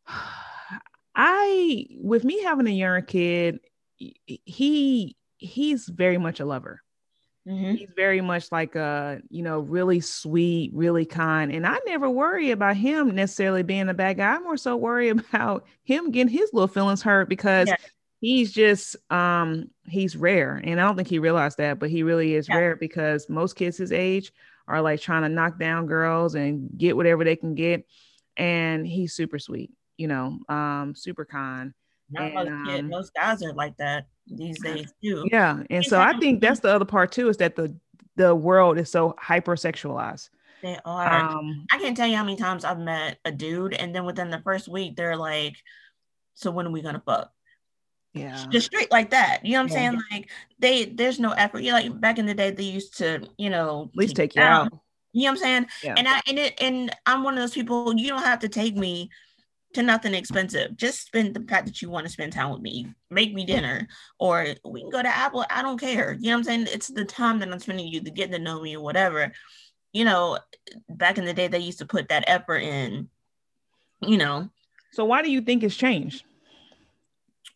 I with me having a younger kid, he he's very much a lover. Mm-hmm. He's very much like a, you know, really sweet, really kind. And I never worry about him necessarily being a bad guy. I more so worry about him getting his little feelings hurt because yeah he's just um he's rare and i don't think he realized that but he really is yeah. rare because most kids his age are like trying to knock down girls and get whatever they can get and he's super sweet you know um super kind Not and, um, most guys are like that these days too yeah and so i think that's the other part too is that the the world is so hypersexualized. They are. Um, I can't tell you how many times I've met a dude, and then within the first week, they're like, "So when are we gonna fuck?" Yeah. Just straight like that. You know what I'm Yeah. saying? Like they, there's no effort. You know, like back in the day, they used to, you know, At least take you out. You know what I'm saying? Yeah. And I and it and I'm one of those people. You don't have to take me to nothing expensive. Just spend the fact that you want to spend time with me. Make me dinner, or we can go to Apple. I don't care. You know what I'm saying? It's the time that I'm spending you to get to know me or whatever. You know, back in the day, they used to put that effort in. You know, So why do you think it's changed?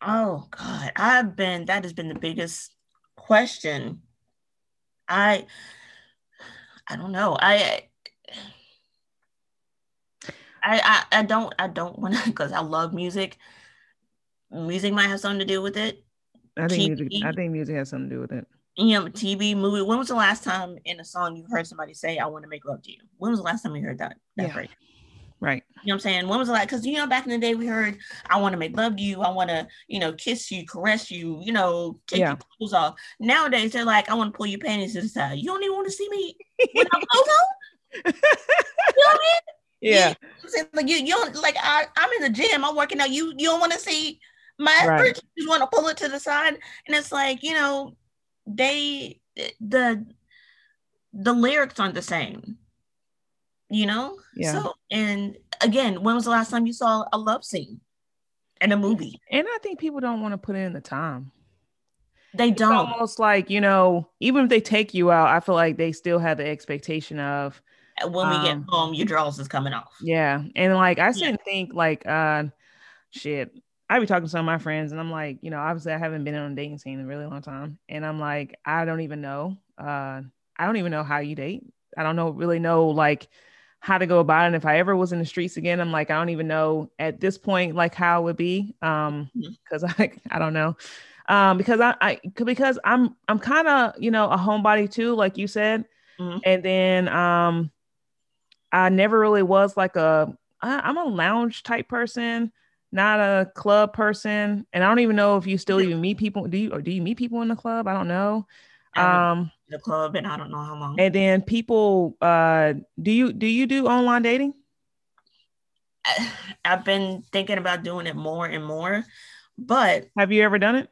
Oh God, I've been that has been the biggest question. I I don't know. I I I, I don't I don't want to because I love music. Music might have something to do with it. I think music. I think music has something to do with it. You know, TV, movie. When was the last time in a song you heard somebody say, I want to make love to you? When was the last time you heard that? that Yeah. phrase? You know what I'm saying? When was last? Because you know, back in the day, we heard, "I want to make love to you. I want to, you know, kiss you, caress you. You know, take Yeah. your clothes off." Nowadays, they're like, "I want to pull your panties to the side. You don't even want to see me with no clothes on." You know what I mean? Yeah. I'm saying, like you, you don't like. I, I'm in the gym. I'm working out. You, you don't want to see my Right. effort. You just want to pull it to the side, and it's like you know, they the the lyrics aren't the same. You know. Yeah. So, and again, when was the last time you saw a love scene in a movie? And I think people don't want to put in the time. They don't. almost like you know, even if they take you out, I feel like they still have the expectation of when we get um, home, your drawers is coming off. yeah. And like I Yeah. shouldn't think like uh, shit. I be talking to some of my friends, and I'm like, you know, obviously I haven't been on a dating scene in a really long time, and I'm like, I don't even know. Uh, I don't even know how you date. I don't know really know like how to go about it. And if I ever was in the streets again, I'm like, I don't even know at this point like how it would be. Um, Mhm. because I I don't know. Um, because I, I because I'm I'm kind of you know a homebody too, like you said, Mhm. and then um, I never really was like a I, I'm a lounge type person, not a club person, and I don't even know if you still even meet people. Do you or do you meet people in the club? I don't know. Um, the club and I don't know how long. and then people, uh, do you do you do online dating? I, I've been thinking about doing it more and more, but Have you ever done it?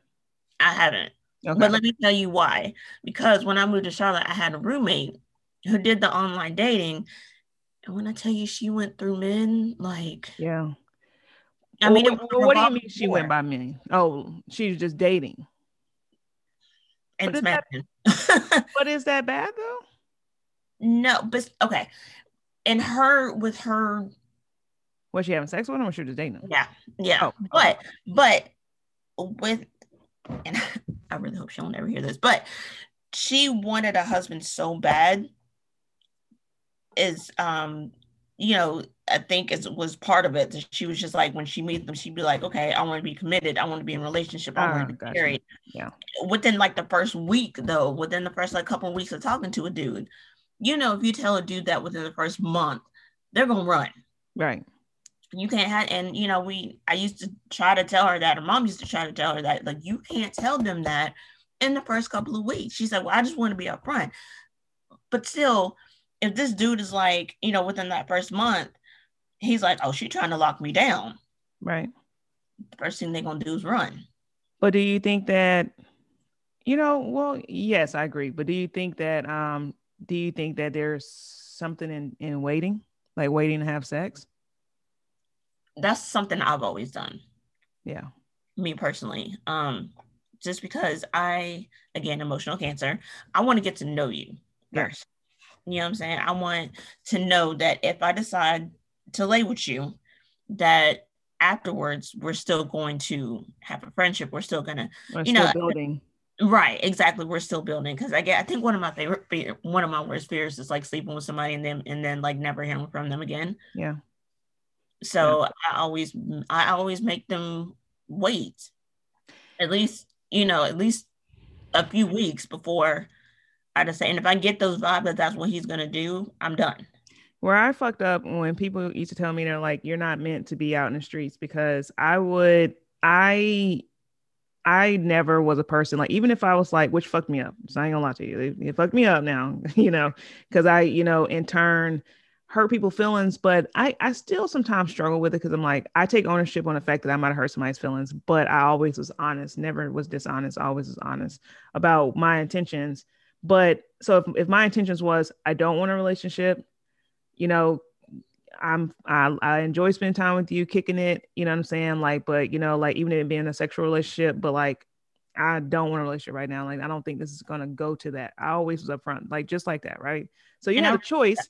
I haven't. Okay. But let me tell you why. Because when I moved to Charlotte, I had a roommate who did the online dating. And when I tell you she went through men, like yeah. I mean, Well, what, do you mean she went by men? Oh, she's just dating. And but is that-. But is that bad though? no, but okay. And her with her Was she having sex with him or she was dating him? Yeah, yeah. Oh, but but with and I really hope she'll never hear this, but she wanted a husband so bad is um you know I think it was part of it. that She was just like when she meets them, she'd be like, "Okay, I want to be committed. I want to be in a relationship. I Ah, want to be gotcha. married." Yeah. Within like the first week, though, within the first like couple of weeks of talking to a dude, you know, if you tell a dude that within the first month, they're gonna run Right. you can't have and you know we i used to try to tell her that her mom used to try to tell her that like you can't tell them that in the first couple of weeks she's like well i just want to be upfront but still if this dude is like you know within that first month he's like oh she's trying to lock me down Right. the first thing they're gonna do is run But do you think that, you know, well, yes, I agree. But do you think that, um, do you think that there's something in in waiting, like waiting to have sex? that's something i've always done Yeah. me personally um just because i again emotional cancer i want to get to know you Yeah. you know what i'm saying i want to know that if i decide to lay with you that afterwards we're still going to have a friendship we're still gonna Or You still know, building. right exactly we're still building because i get i think one of my favorite fear one of my worst fears is like sleeping with somebody and then and then like never hearing from them again Yeah. so I always I always make them wait at least, you know, at least a few weeks before I just say And if I get those vibes that that's what he's gonna do, I'm done. Where I fucked up when people used to tell me they're like, you're not meant to be out in the streets because I would, I, I never was a person like even if I was like, which fucked me up. So I ain't gonna lie to you, it, it fucked me up now, you know, because I, you know, in turn hurt people feelings but i i still sometimes struggle with it because i'm like i take ownership on the fact that i might have hurt somebody's feelings but i always was honest never was dishonest always was honest about my intentions but so if, if my intentions was i don't want a relationship you know i'm I, I enjoy spending time with you kicking it you know what i'm saying like but you know like even it being a sexual relationship but like I don't want a relationship right now. Like, I don't think this is gonna go to that. I always was upfront, like just like that, right? So you and have I, a choice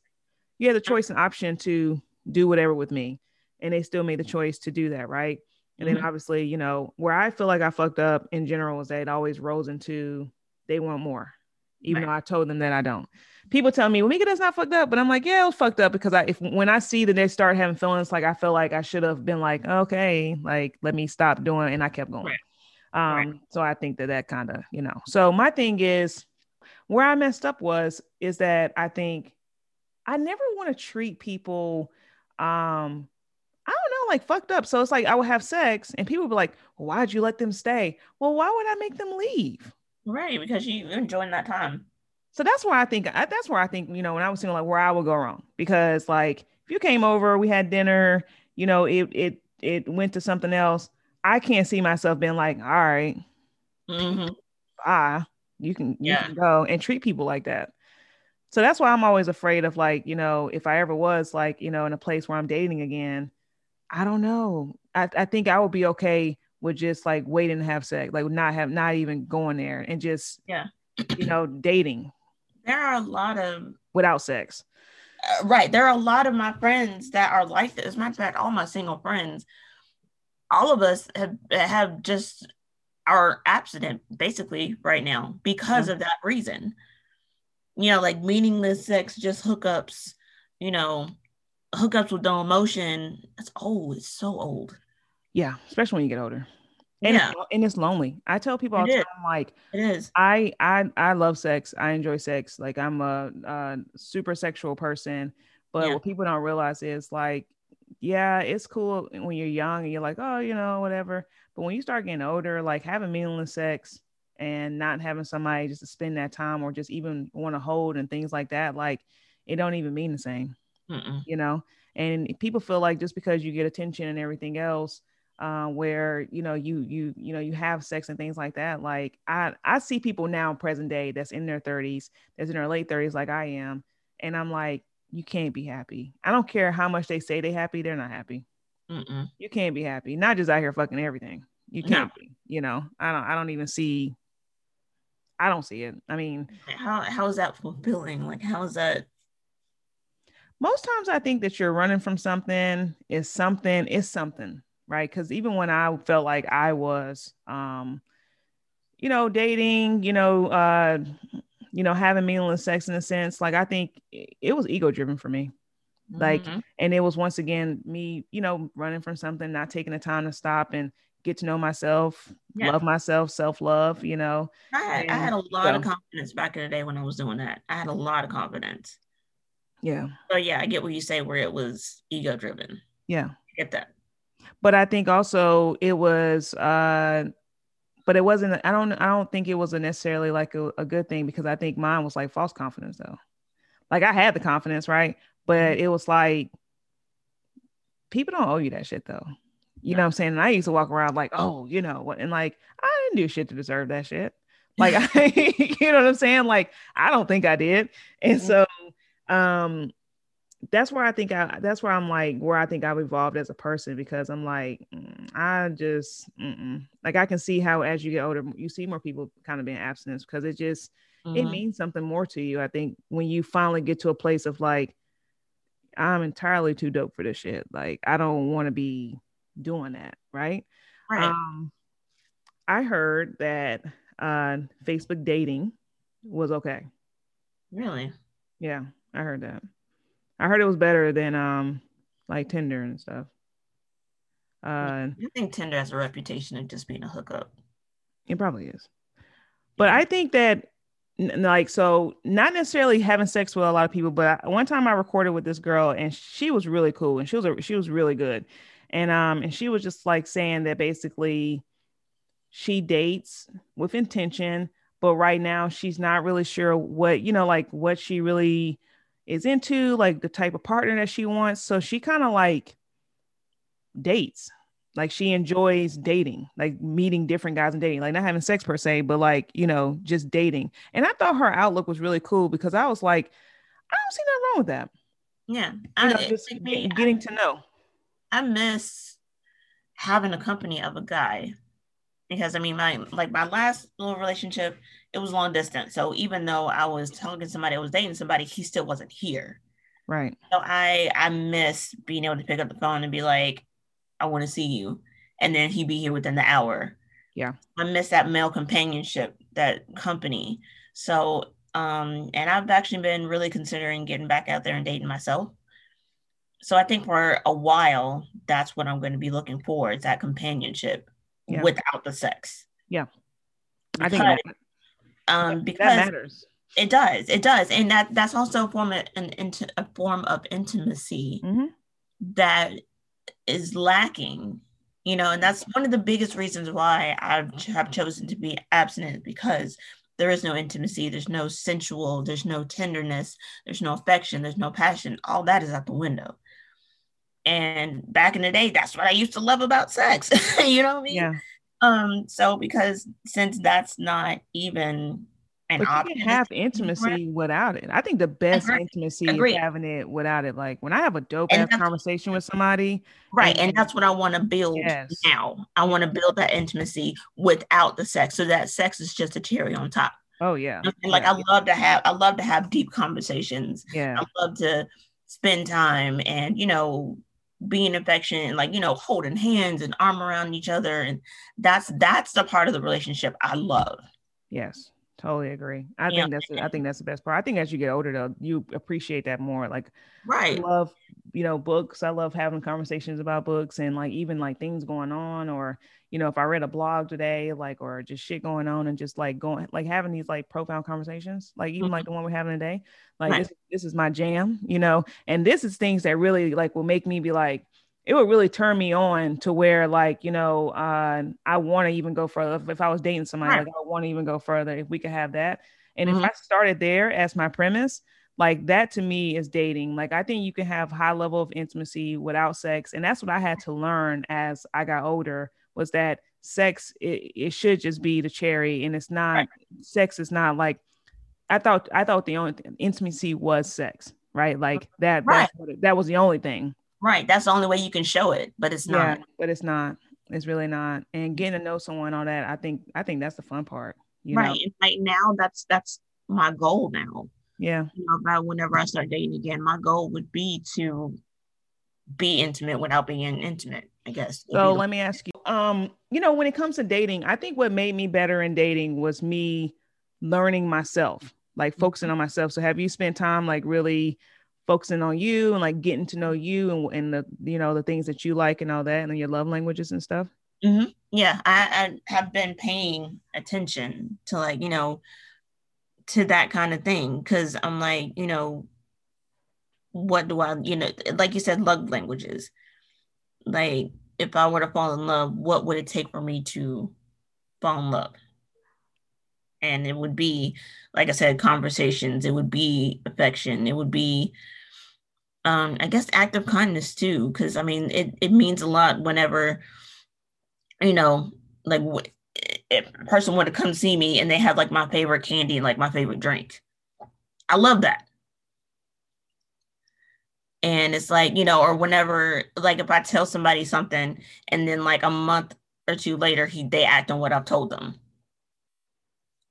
you had the choice and option to do whatever with me. And they still made the choice to do that, right? And mm-hmm. then obviously, you know, where I feel like I fucked up in general is that it always rolls into they want more, even right. though I told them that I don't. People tell me, well, Mika, that's not fucked up. But I'm like, yeah, it was fucked up because I if when I see that they start having feelings, like I feel like I should have been like, okay, like let me stop doing, and I kept going. Right. Um, right. so I think that that kind of, you know. So my thing is where I messed up was is that I think I never want to treat people um I don't know, like fucked up. So it's like I would have sex and people would be like, why'd you let them stay? Well, why would I make them leave? Right, because you enjoying that time. So that's where I think that's where I think, you know, when I was thinking like where I would go wrong. Because like if you came over, we had dinner, you know, it it it went to something else. I can't see myself being like, all right, mm-hmm. bye. You can you yeah. can go and treat people like that so that's why I'm always afraid of like, you know, if I ever was like, you know, in a place where I'm dating again, I don't know. I, I think I would be okay with just like waiting to have sex, like not have not even going there and just yeah, you know, dating. There are a lot of without sex. Uh, right. There are a lot of my friends that are like this. Matter of fact, all my single friends, all of us have have just are abstinent basically right now because mm-hmm. of that reason you know, like meaningless sex, just hookups, you know, hookups with no emotion. It's old. It's so old. Yeah, especially when you get older. And, yeah. and it's lonely. I tell people all the time, like it is. I I I love sex. I enjoy sex. Like I'm a, a super sexual person. But yeah. what people don't realize is like, yeah, it's cool when you're young and you're like, oh, you know, whatever. But when you start getting older, like having meaningless sex and not having somebody just to spend that time or just even want to hold and things like that like it don't even mean the same Mm-mm. you know and people feel like just because you get attention and everything else uh, where you know you you you know you have sex and things like that like i i see people now present day that's in their 30s that's in their late 30s like i am and i'm like you can't be happy i don't care how much they say they happy they're not happy Mm-mm. you can't be happy not just out here fucking everything you can't no. be you know i don't i don't even see I don't see it. I mean, how how is that fulfilling? Like, how is that? Most times, I think that you're running from something. Is something is something, right? Because even when I felt like I was, um, you know, dating, you know, uh, you know, having meaningless sex in a sense, like I think it was ego driven for me. Like, mm-hmm. and it was once again me, you know, running from something, not taking the time to stop and get to know myself, yeah. love myself, self love, you know. I had, and, I had a lot so. of confidence back in the day when I was doing that. I had a lot of confidence. Yeah. So yeah, I get what you say where it was ego driven. Yeah. I get that. But I think also it was uh but it wasn't I don't I don't think it was a necessarily like a, a good thing because I think mine was like false confidence though. Like I had the confidence, right? But mm-hmm. it was like people don't owe you that shit though. You know what I'm saying? And I used to walk around like, oh, you know what? And like, I didn't do shit to deserve that shit. Like, I, you know what I'm saying? Like, I don't think I did. And so, um, that's where I think I, that's where I'm like, where I think I've evolved as a person because I'm like, mm, I just, mm-mm. like, I can see how as you get older, you see more people kind of being abstinence because it just, mm-hmm. it means something more to you. I think when you finally get to a place of like, I'm entirely too dope for this shit. Like, I don't want to be doing that, right? Right. Um, I heard that uh, Facebook dating was okay. Really? Yeah, I heard that. I heard it was better than um like Tinder and stuff. Uh, I think Tinder has a reputation of just being a hookup. It probably is, but I think that like so not necessarily having sex with a lot of people but one time i recorded with this girl and she was really cool and she was a, she was really good and um and she was just like saying that basically she dates with intention, but right now she's not really sure what, you know, like what she really is into, like the type of partner that she wants. So she kind of like dates. Like she enjoys dating, like meeting different guys and dating, like not having sex per se, but like, you know, just dating. And I thought her outlook was really cool because I was like, I don't see nothing wrong with that. Yeah. You know, I, just I- get- getting to know. I miss having a company of a guy because I mean my like my last little relationship it was long distance. So even though I was talking to somebody I was dating somebody he still wasn't here. Right. so I I miss being able to pick up the phone and be like I want to see you and then he'd be here within the hour. Yeah. I miss that male companionship that company. So um and I've actually been really considering getting back out there and dating myself. So I think for a while, that's what I'm going to be looking for is that companionship Yeah. without the sex. Yeah. I think that, um, that matters. it does, it does, and that that's also a form of an into a form of intimacy Mhm. that is lacking. You know, and that's one of the biggest reasons why I've have chosen to be abstinent because there is no intimacy, there's no sensual, there's no tenderness, there's no affection, there's no passion. All that is out the window. And back in the day, that's what I used to love about sex. you know what I mean? Yeah. Um, so because since that's not even an But you can have intimacy without it. I think the best Agree. intimacy Agree. is having it without it. Like when I have a dope ass conversation with somebody, right? And and- that's what I want to build Yes. now. I want to build that intimacy without the sex, so that sex is just a cherry on top. oh yeah, And like yeah, I love to have, I love to have deep conversations. yeah, I love to spend time and you know being affectionate and like you know holding hands and arm around each other and that's that's the part of the relationship I love. yes, totally agree. I Yeah. think that's I think that's the best part. I think as you get older though, you appreciate that more. Like Right. love you know books i love having conversations about books and like even like things going on or you know if i read a blog today like or just shit going on and just like going like having these like profound conversations like even like the one we're having today like Right. this, this is my jam you know and this is things that really like will make me be like it would really turn me on to where like you know uh i want to even go further if, if i was dating somebody Right. like i want to even go further if we could have that and if Mhm. i started there as my premise like that to me is dating like i think you can have high level of intimacy without sex and that's what i had to learn as i got older was that sex it, it should just be the cherry and it's not Right. sex is not like i thought i thought the only intimacy was sex right like that Right. that's what it- that was the only thing Right. That's the only way you can show it, but it's yeah not. but it's not it's really not and getting to know someone all that i think i think that's the fun part you right. know And right now that's that's my goal now. Yeah You know, about whenever I start dating again, my goal would be to be intimate without being intimate, I guess. So let me ask you, um, you know, when it comes to dating, I think what made me better in dating was me learning myself, like focusing on myself. So have you spent time like really focusing on you and like getting to know you and, and the you know the things that you like and all that and your love languages and stuff? Mhm. Yeah, I, I have been paying attention to like, you know, to that kind of thing. Cause I'm like, you know, what do I, you know, like you said, love languages. Like if I were to fall in love, what would it take for me to fall in love? And it would be, like I said, conversations, it would be affection, it would be um, I guess act of kindness too, because I mean it, it means a lot whenever you know, like a person were to come see me and they have like my favorite candy and like my favorite drink. I love that. And it's like, you know, or whenever like if I tell somebody something and then like a month or two later he they act on what I've told them.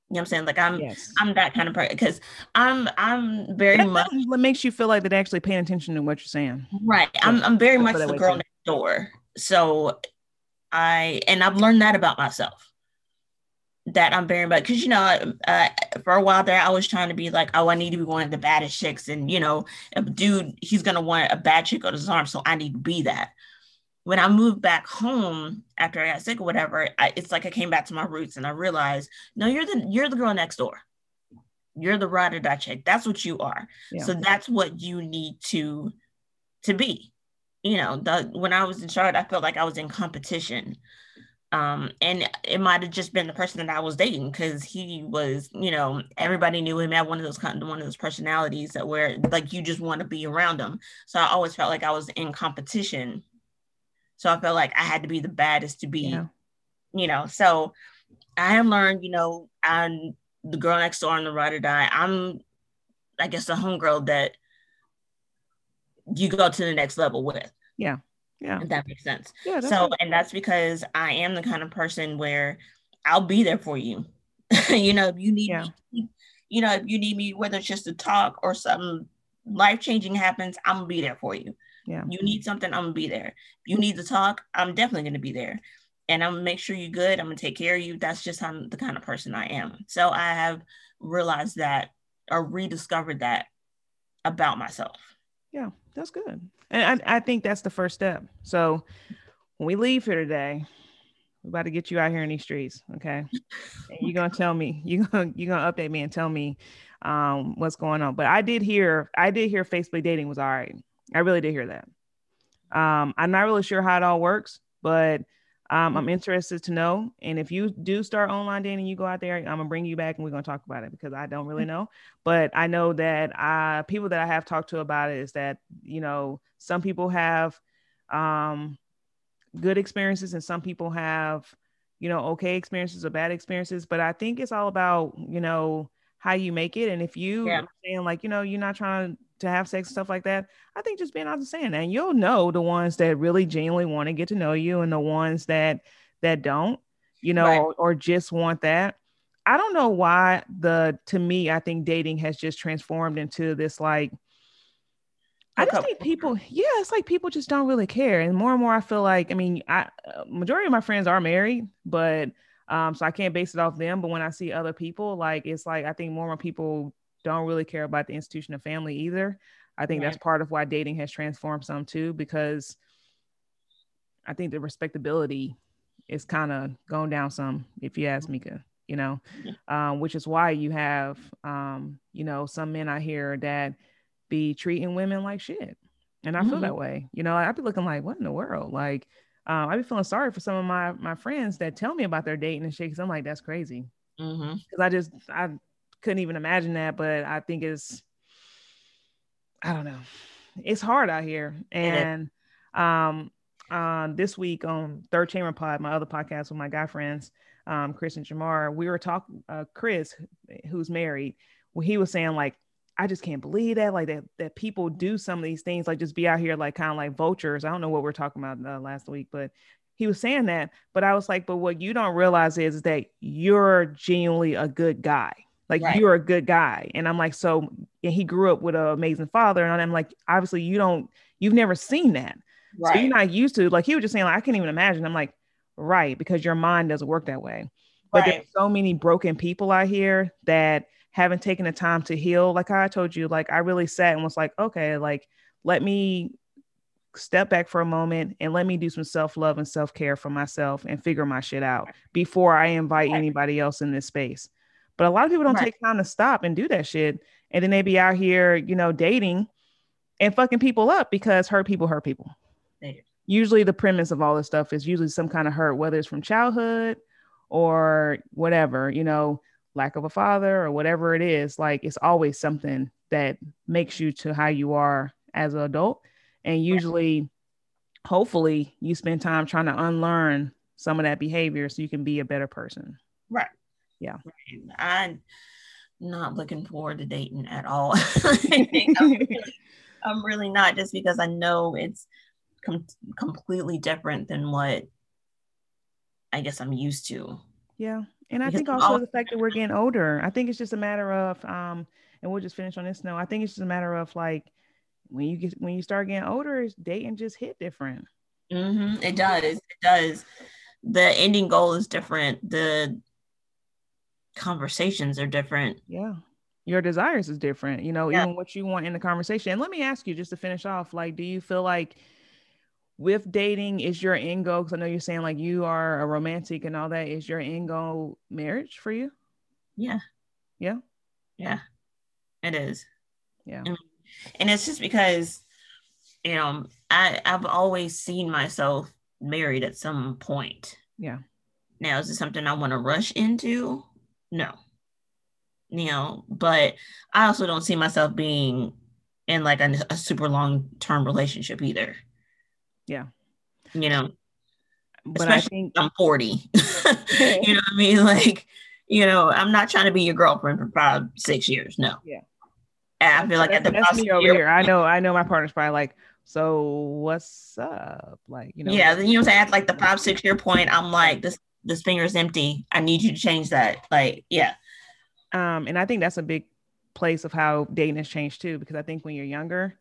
You know what I'm saying? Like I'm yes. I'm that kind of person because I'm I'm very That- much that makes you feel like they're actually paying attention to what you're saying. Right. I'm I'm very much the girl too. next door. So I and I've learned that about myself. That I'm bearing, but because you know uh, for a while there I was trying to be like oh I need to be one of the baddest chicks and you know a dude he's gonna want a bad chick on his arm so I need to be that. When I moved back home after I got sick or whatever, I, it's like I came back to my roots and I realized no you're the you're the girl next door. You're the ride or die chick. That's what you are. Yeah. So that's what you need to to be. You know, the when I was in Charlotte, I felt like I was in competition um and it might have just been the person that i was dating because he was you know everybody knew him had one of those kind of one of those personalities that where like you just want to be around him. So i always felt like i was in competition. So i felt like i had to be the baddest to be yeah. you know so i have learned you know i'm the girl next door on the ride or die. I'm i guess the homegirl that you go to the next level with. Yeah yeah. If that makes sense. Yeah. So, and that's because I am the kind of person where I'll be there for you. you know, if you need yeah. me, you know, if you need me, whether it's just to talk or something life changing happens, I'm gonna be there for you. Yeah. You need something, I'm gonna be there. You need to talk, I'm definitely gonna be there. And I'm gonna make sure you're good. I'm gonna take care of you. That's just how the kind of person I am. So I have realized that or rediscovered that about myself. Yeah, that's good. And I, I think that's the first step. So when we leave here today, we're about to get you out here in these streets. Okay. and you're gonna tell me, you're gonna you're gonna update me and tell me um what's going on. But I did hear I did hear Facebook dating was all right. I really did hear that. Um, I'm not really sure how it all works, but um, I'm interested to know. And if you do start online dating, you go out there, I'm gonna bring you back and we're gonna talk about it because I don't really mm-hmm. know. But I know that uh, people that I have talked to about it is that you know some people have um, good experiences and some people have you know okay experiences or bad experiences. But I think it's all about you know how you make it. And if you yeah. saying like you know you're not trying to have sex and stuff like that. I think just being honest and saying that, and you'll know the ones that really genuinely want to get to know you and the ones that that don't, you know, right. or, or just want that. I don't know why the to me, I think dating has just transformed into this like I just think people, yeah, it's like people just don't really care. And more and more, I feel like, I mean, I majority of my friends are married, but um, so I can't base it off them. But when I see other people, like it's like I think more and more people don't really care about the institution of family either. I think right. that's part of why dating has transformed some too, because I think the respectability is kind of going down some, if you ask Mika, you know, um, which is why you have, um, you know, some men out here that be treating women like shit. And I mm-hmm. feel that way, you know, I'd be looking like, what in the world? Like, um, I'd be feeling sorry for some of my, my friends that tell me about their dating and shit. Cause I'm like, that's crazy. Mm-hmm. Cause I just, I couldn't even imagine that. But I think it's, I don't know, it's hard out here. And um, uh, this week on Third Chamber Pod, my other podcast with my guy friends, um, Chris and Jamar, we were talking. Uh, Chris, who's married, well, he was saying like, I just can't believe that, like that that people do some of these things, like just be out here like kind of like vultures. I don't know what we are talking about uh, last week, but he was saying that. But I was like, but what you don't realize is that you're genuinely a good guy. Like right. you're a good guy. And I'm like, so and he grew up with an amazing father. And I'm like, obviously you don't, you've never seen that. Right. So you're not used to like he was just saying, like, I can't even imagine. I'm like, right, because your mind doesn't work that way. But right. there's so many broken people out here that haven't taken the time to heal. Like I told you, like I really sat and was like, okay, like let me step back for a moment and let me do some self-love and self-care for myself and figure my shit out before I invite anybody else in this space. But a lot of people don't right. take time to stop and do that shit. And then they be out here, you know, dating and fucking people up because hurt people hurt people. Usually the premise of all this stuff is usually some kind of hurt, whether it's from childhood or whatever, you know, lack of a father or whatever it is. Like it's always something that makes you to how you are as an adult. And usually, right. hopefully, you spend time trying to unlearn some of that behavior so you can be a better person. Right yeah. I'm not looking forward to dating at all. I'm, really, I'm, really, not just because i know it's com- completely different than what i guess i'm used to. Yeah. And i because think also the fact that we're getting older i think it's just a matter of um and we'll just finish on this note i think it's just a matter of like when you get when you start getting older dating just hit different. Mm-hmm. it does. It does. The ending goal is different. The conversations are different. Yeah. Your desires is different, you know, yeah. even what you want in the conversation. And let me ask you just to finish off, like, do you feel like with dating is your end goal? Because I know you're saying like you are a romantic and all that. Is your end goal marriage for you? Yeah. Yeah. Yeah. It is. Yeah. And, and it's just because, you know, I, I've always seen myself married at some point. Yeah Now, is it something I want to rush into? No. You know, but I also don't see myself being in like a, a super long term relationship either. Yeah. You know, But especially I think I'm 40. you know what I mean? Like, you know, I'm not trying to be your girlfriend for five, six years. No. Yeah. And I feel like at the that's me over year- here. I know, I know my partner's probably like, so what's up? Like, you know, yeah, you know what I'm saying? At like the five, six year point, I'm like, this this finger is empty. I need you to change that. Like, yeah. um, and I think that's a big place of how dating has changed too, because I think when you're younger,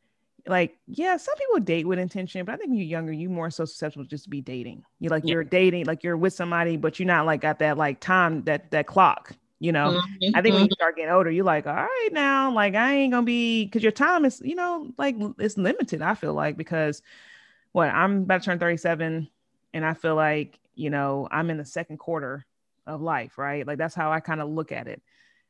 like, yeah, some people date with intention, but I think when you're younger, you more so susceptible just to be dating. You're like Yeah. you're dating, like you're with somebody, but you're not like at that like time that that clock, you know. I think when you start getting older, you're like, all right, now, like I ain't gonna be because your time is, you know, like it's limited. I feel like because what I'm about to turn 37, and I feel like you know I'm in the second quarter of life, right? Like that's how I kind of look at it.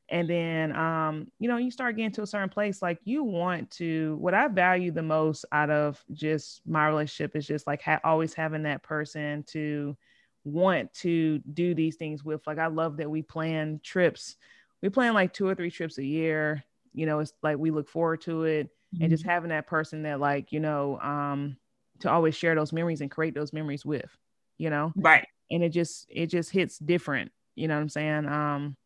And then, um, you know, you start getting to a certain place, like you want to. What I value the most out of just my relationship is just like ha- always having that person to want to do these things with. Like I love that we plan trips. We plan like two or three trips a year. You know, it's like we look forward to it, and just having that person that like you know, um, to always share those memories and create those memories with. You know, right. and it just it just hits different. You know what I'm saying? Um,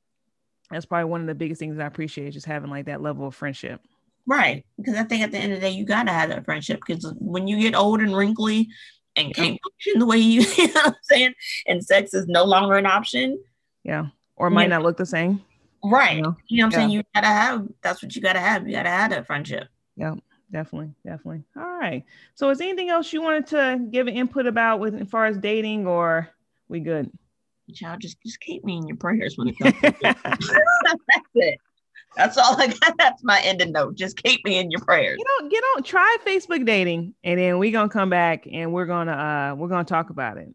that's probably one of the biggest things I appreciate is just having like that level of friendship. Right. Because I think at the end of the day, you gotta have that friendship. Because when you get old and wrinkly and can't function the way you, you know what I'm saying, and sex is no longer an option. Yeah, or might Yeah. not look the same. Right. You know? You know what I'm saying? You gotta have that's what you gotta have. You gotta have that friendship. Yeah, definitely, definitely. All right. So, is there anything else you wanted to give an input about with as far as dating, or we good? Child, just just keep me in your prayers when it comes to. That's it. That's all I got. That's my ending note. Just keep me in your prayers. you know, get on try Facebook dating, and then we gonna come back and we're gonna uh we're gonna talk about it.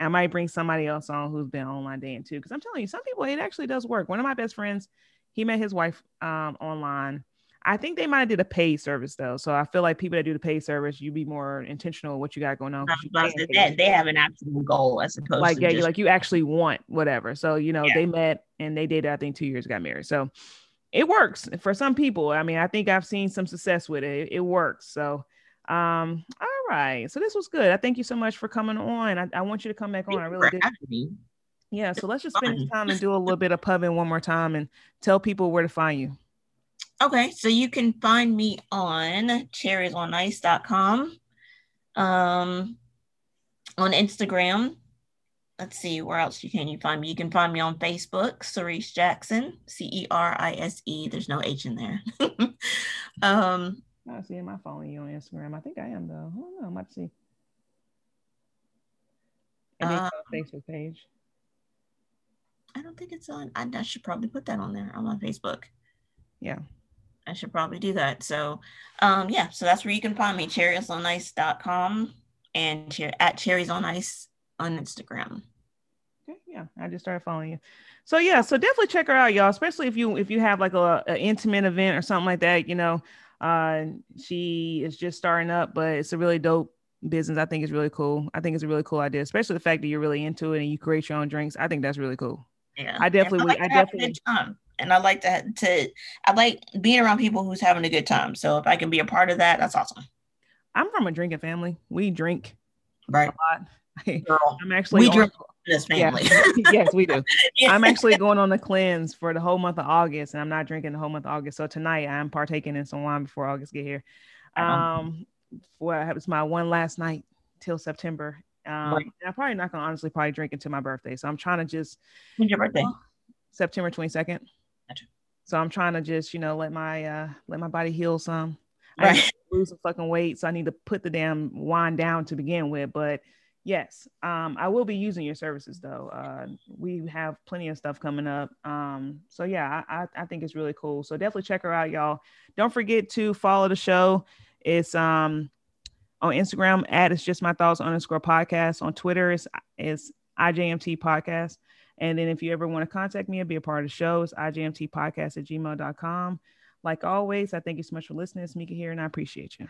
I might bring somebody else on who's been online dating too, because I'm telling you, some people it actually does work. One of my best friends, he met his wife um online. I think they might have did a paid service though, so I feel like people that do the paid service, you be more intentional with what you got going on. that they have an actual goal as opposed like to yeah, just, you like you actually want whatever. So you know Yeah. they met and they dated. I think two years got married. So it works for some people. I mean, I think I've seen some success with it. It, it works. So um, all right. So this was good. I thank you so much for coming on. I, I want you to come back on. I really did. me. Yeah. So let's just spend time and do a little bit of pubbing one more time and tell people where to find you. Okay, so you can find me on cherriesonice.com, um, on Instagram. Let's see where else you can you find me. You can find me on Facebook, Cerise Jackson, C E R I S E. There's no H in there. um, I see. Am I following you on Instagram? I think I am though. I don't know. I might see. Facebook page. I don't think it's on. I, I should probably put that on there on my Facebook. Yeah. I should probably do that. So, um, yeah, so that's where you can find me, cherriesonice.com and cher- at cherries on ice on Instagram. Okay, yeah, I just started following you. So yeah, so definitely check her out, y'all. Especially if you if you have like a, a intimate event or something like that. You know, uh, she is just starting up, but it's a really dope business. I think it's really cool. I think it's a really cool idea, especially the fact that you're really into it and you create your own drinks. I think that's really cool. Yeah, I definitely would- like I to have a definitely- and I like to to I like being around people who's having a good time. So if I can be a part of that, that's awesome. I'm from a drinking family. We drink Right, a lot. I'm actually We on- drink in this Yeah. yes, we do. Yeah. I'm actually going on the cleanse for the whole month of August, and I'm not drinking the whole month of August. So tonight I'm partaking in some wine before August get here. Um, well, it's my one last night till September. Um, Right. I'm probably not gonna honestly probably drink until my birthday. So I'm trying to just When's your birthday? September 22nd. So I'm trying to just you know let my uh let my body heal some. I Right. need to lose some fucking weight, so I need to put the damn wine down to begin with. But yes, um, I will be using your services though. Uh, we have plenty of stuff coming up. Um, so yeah, I, I, I think it's really cool. So definitely check her out, y'all. Don't forget to follow the show. It's um on Instagram at it's just my thoughts underscore podcast. On Twitter, it's it's IJMT podcast. And then if you ever want to contact me and be a part of the show, it's IJMT podcast at gmail.com. Like always, I thank you so much for listening. It's Mika here, and I appreciate you.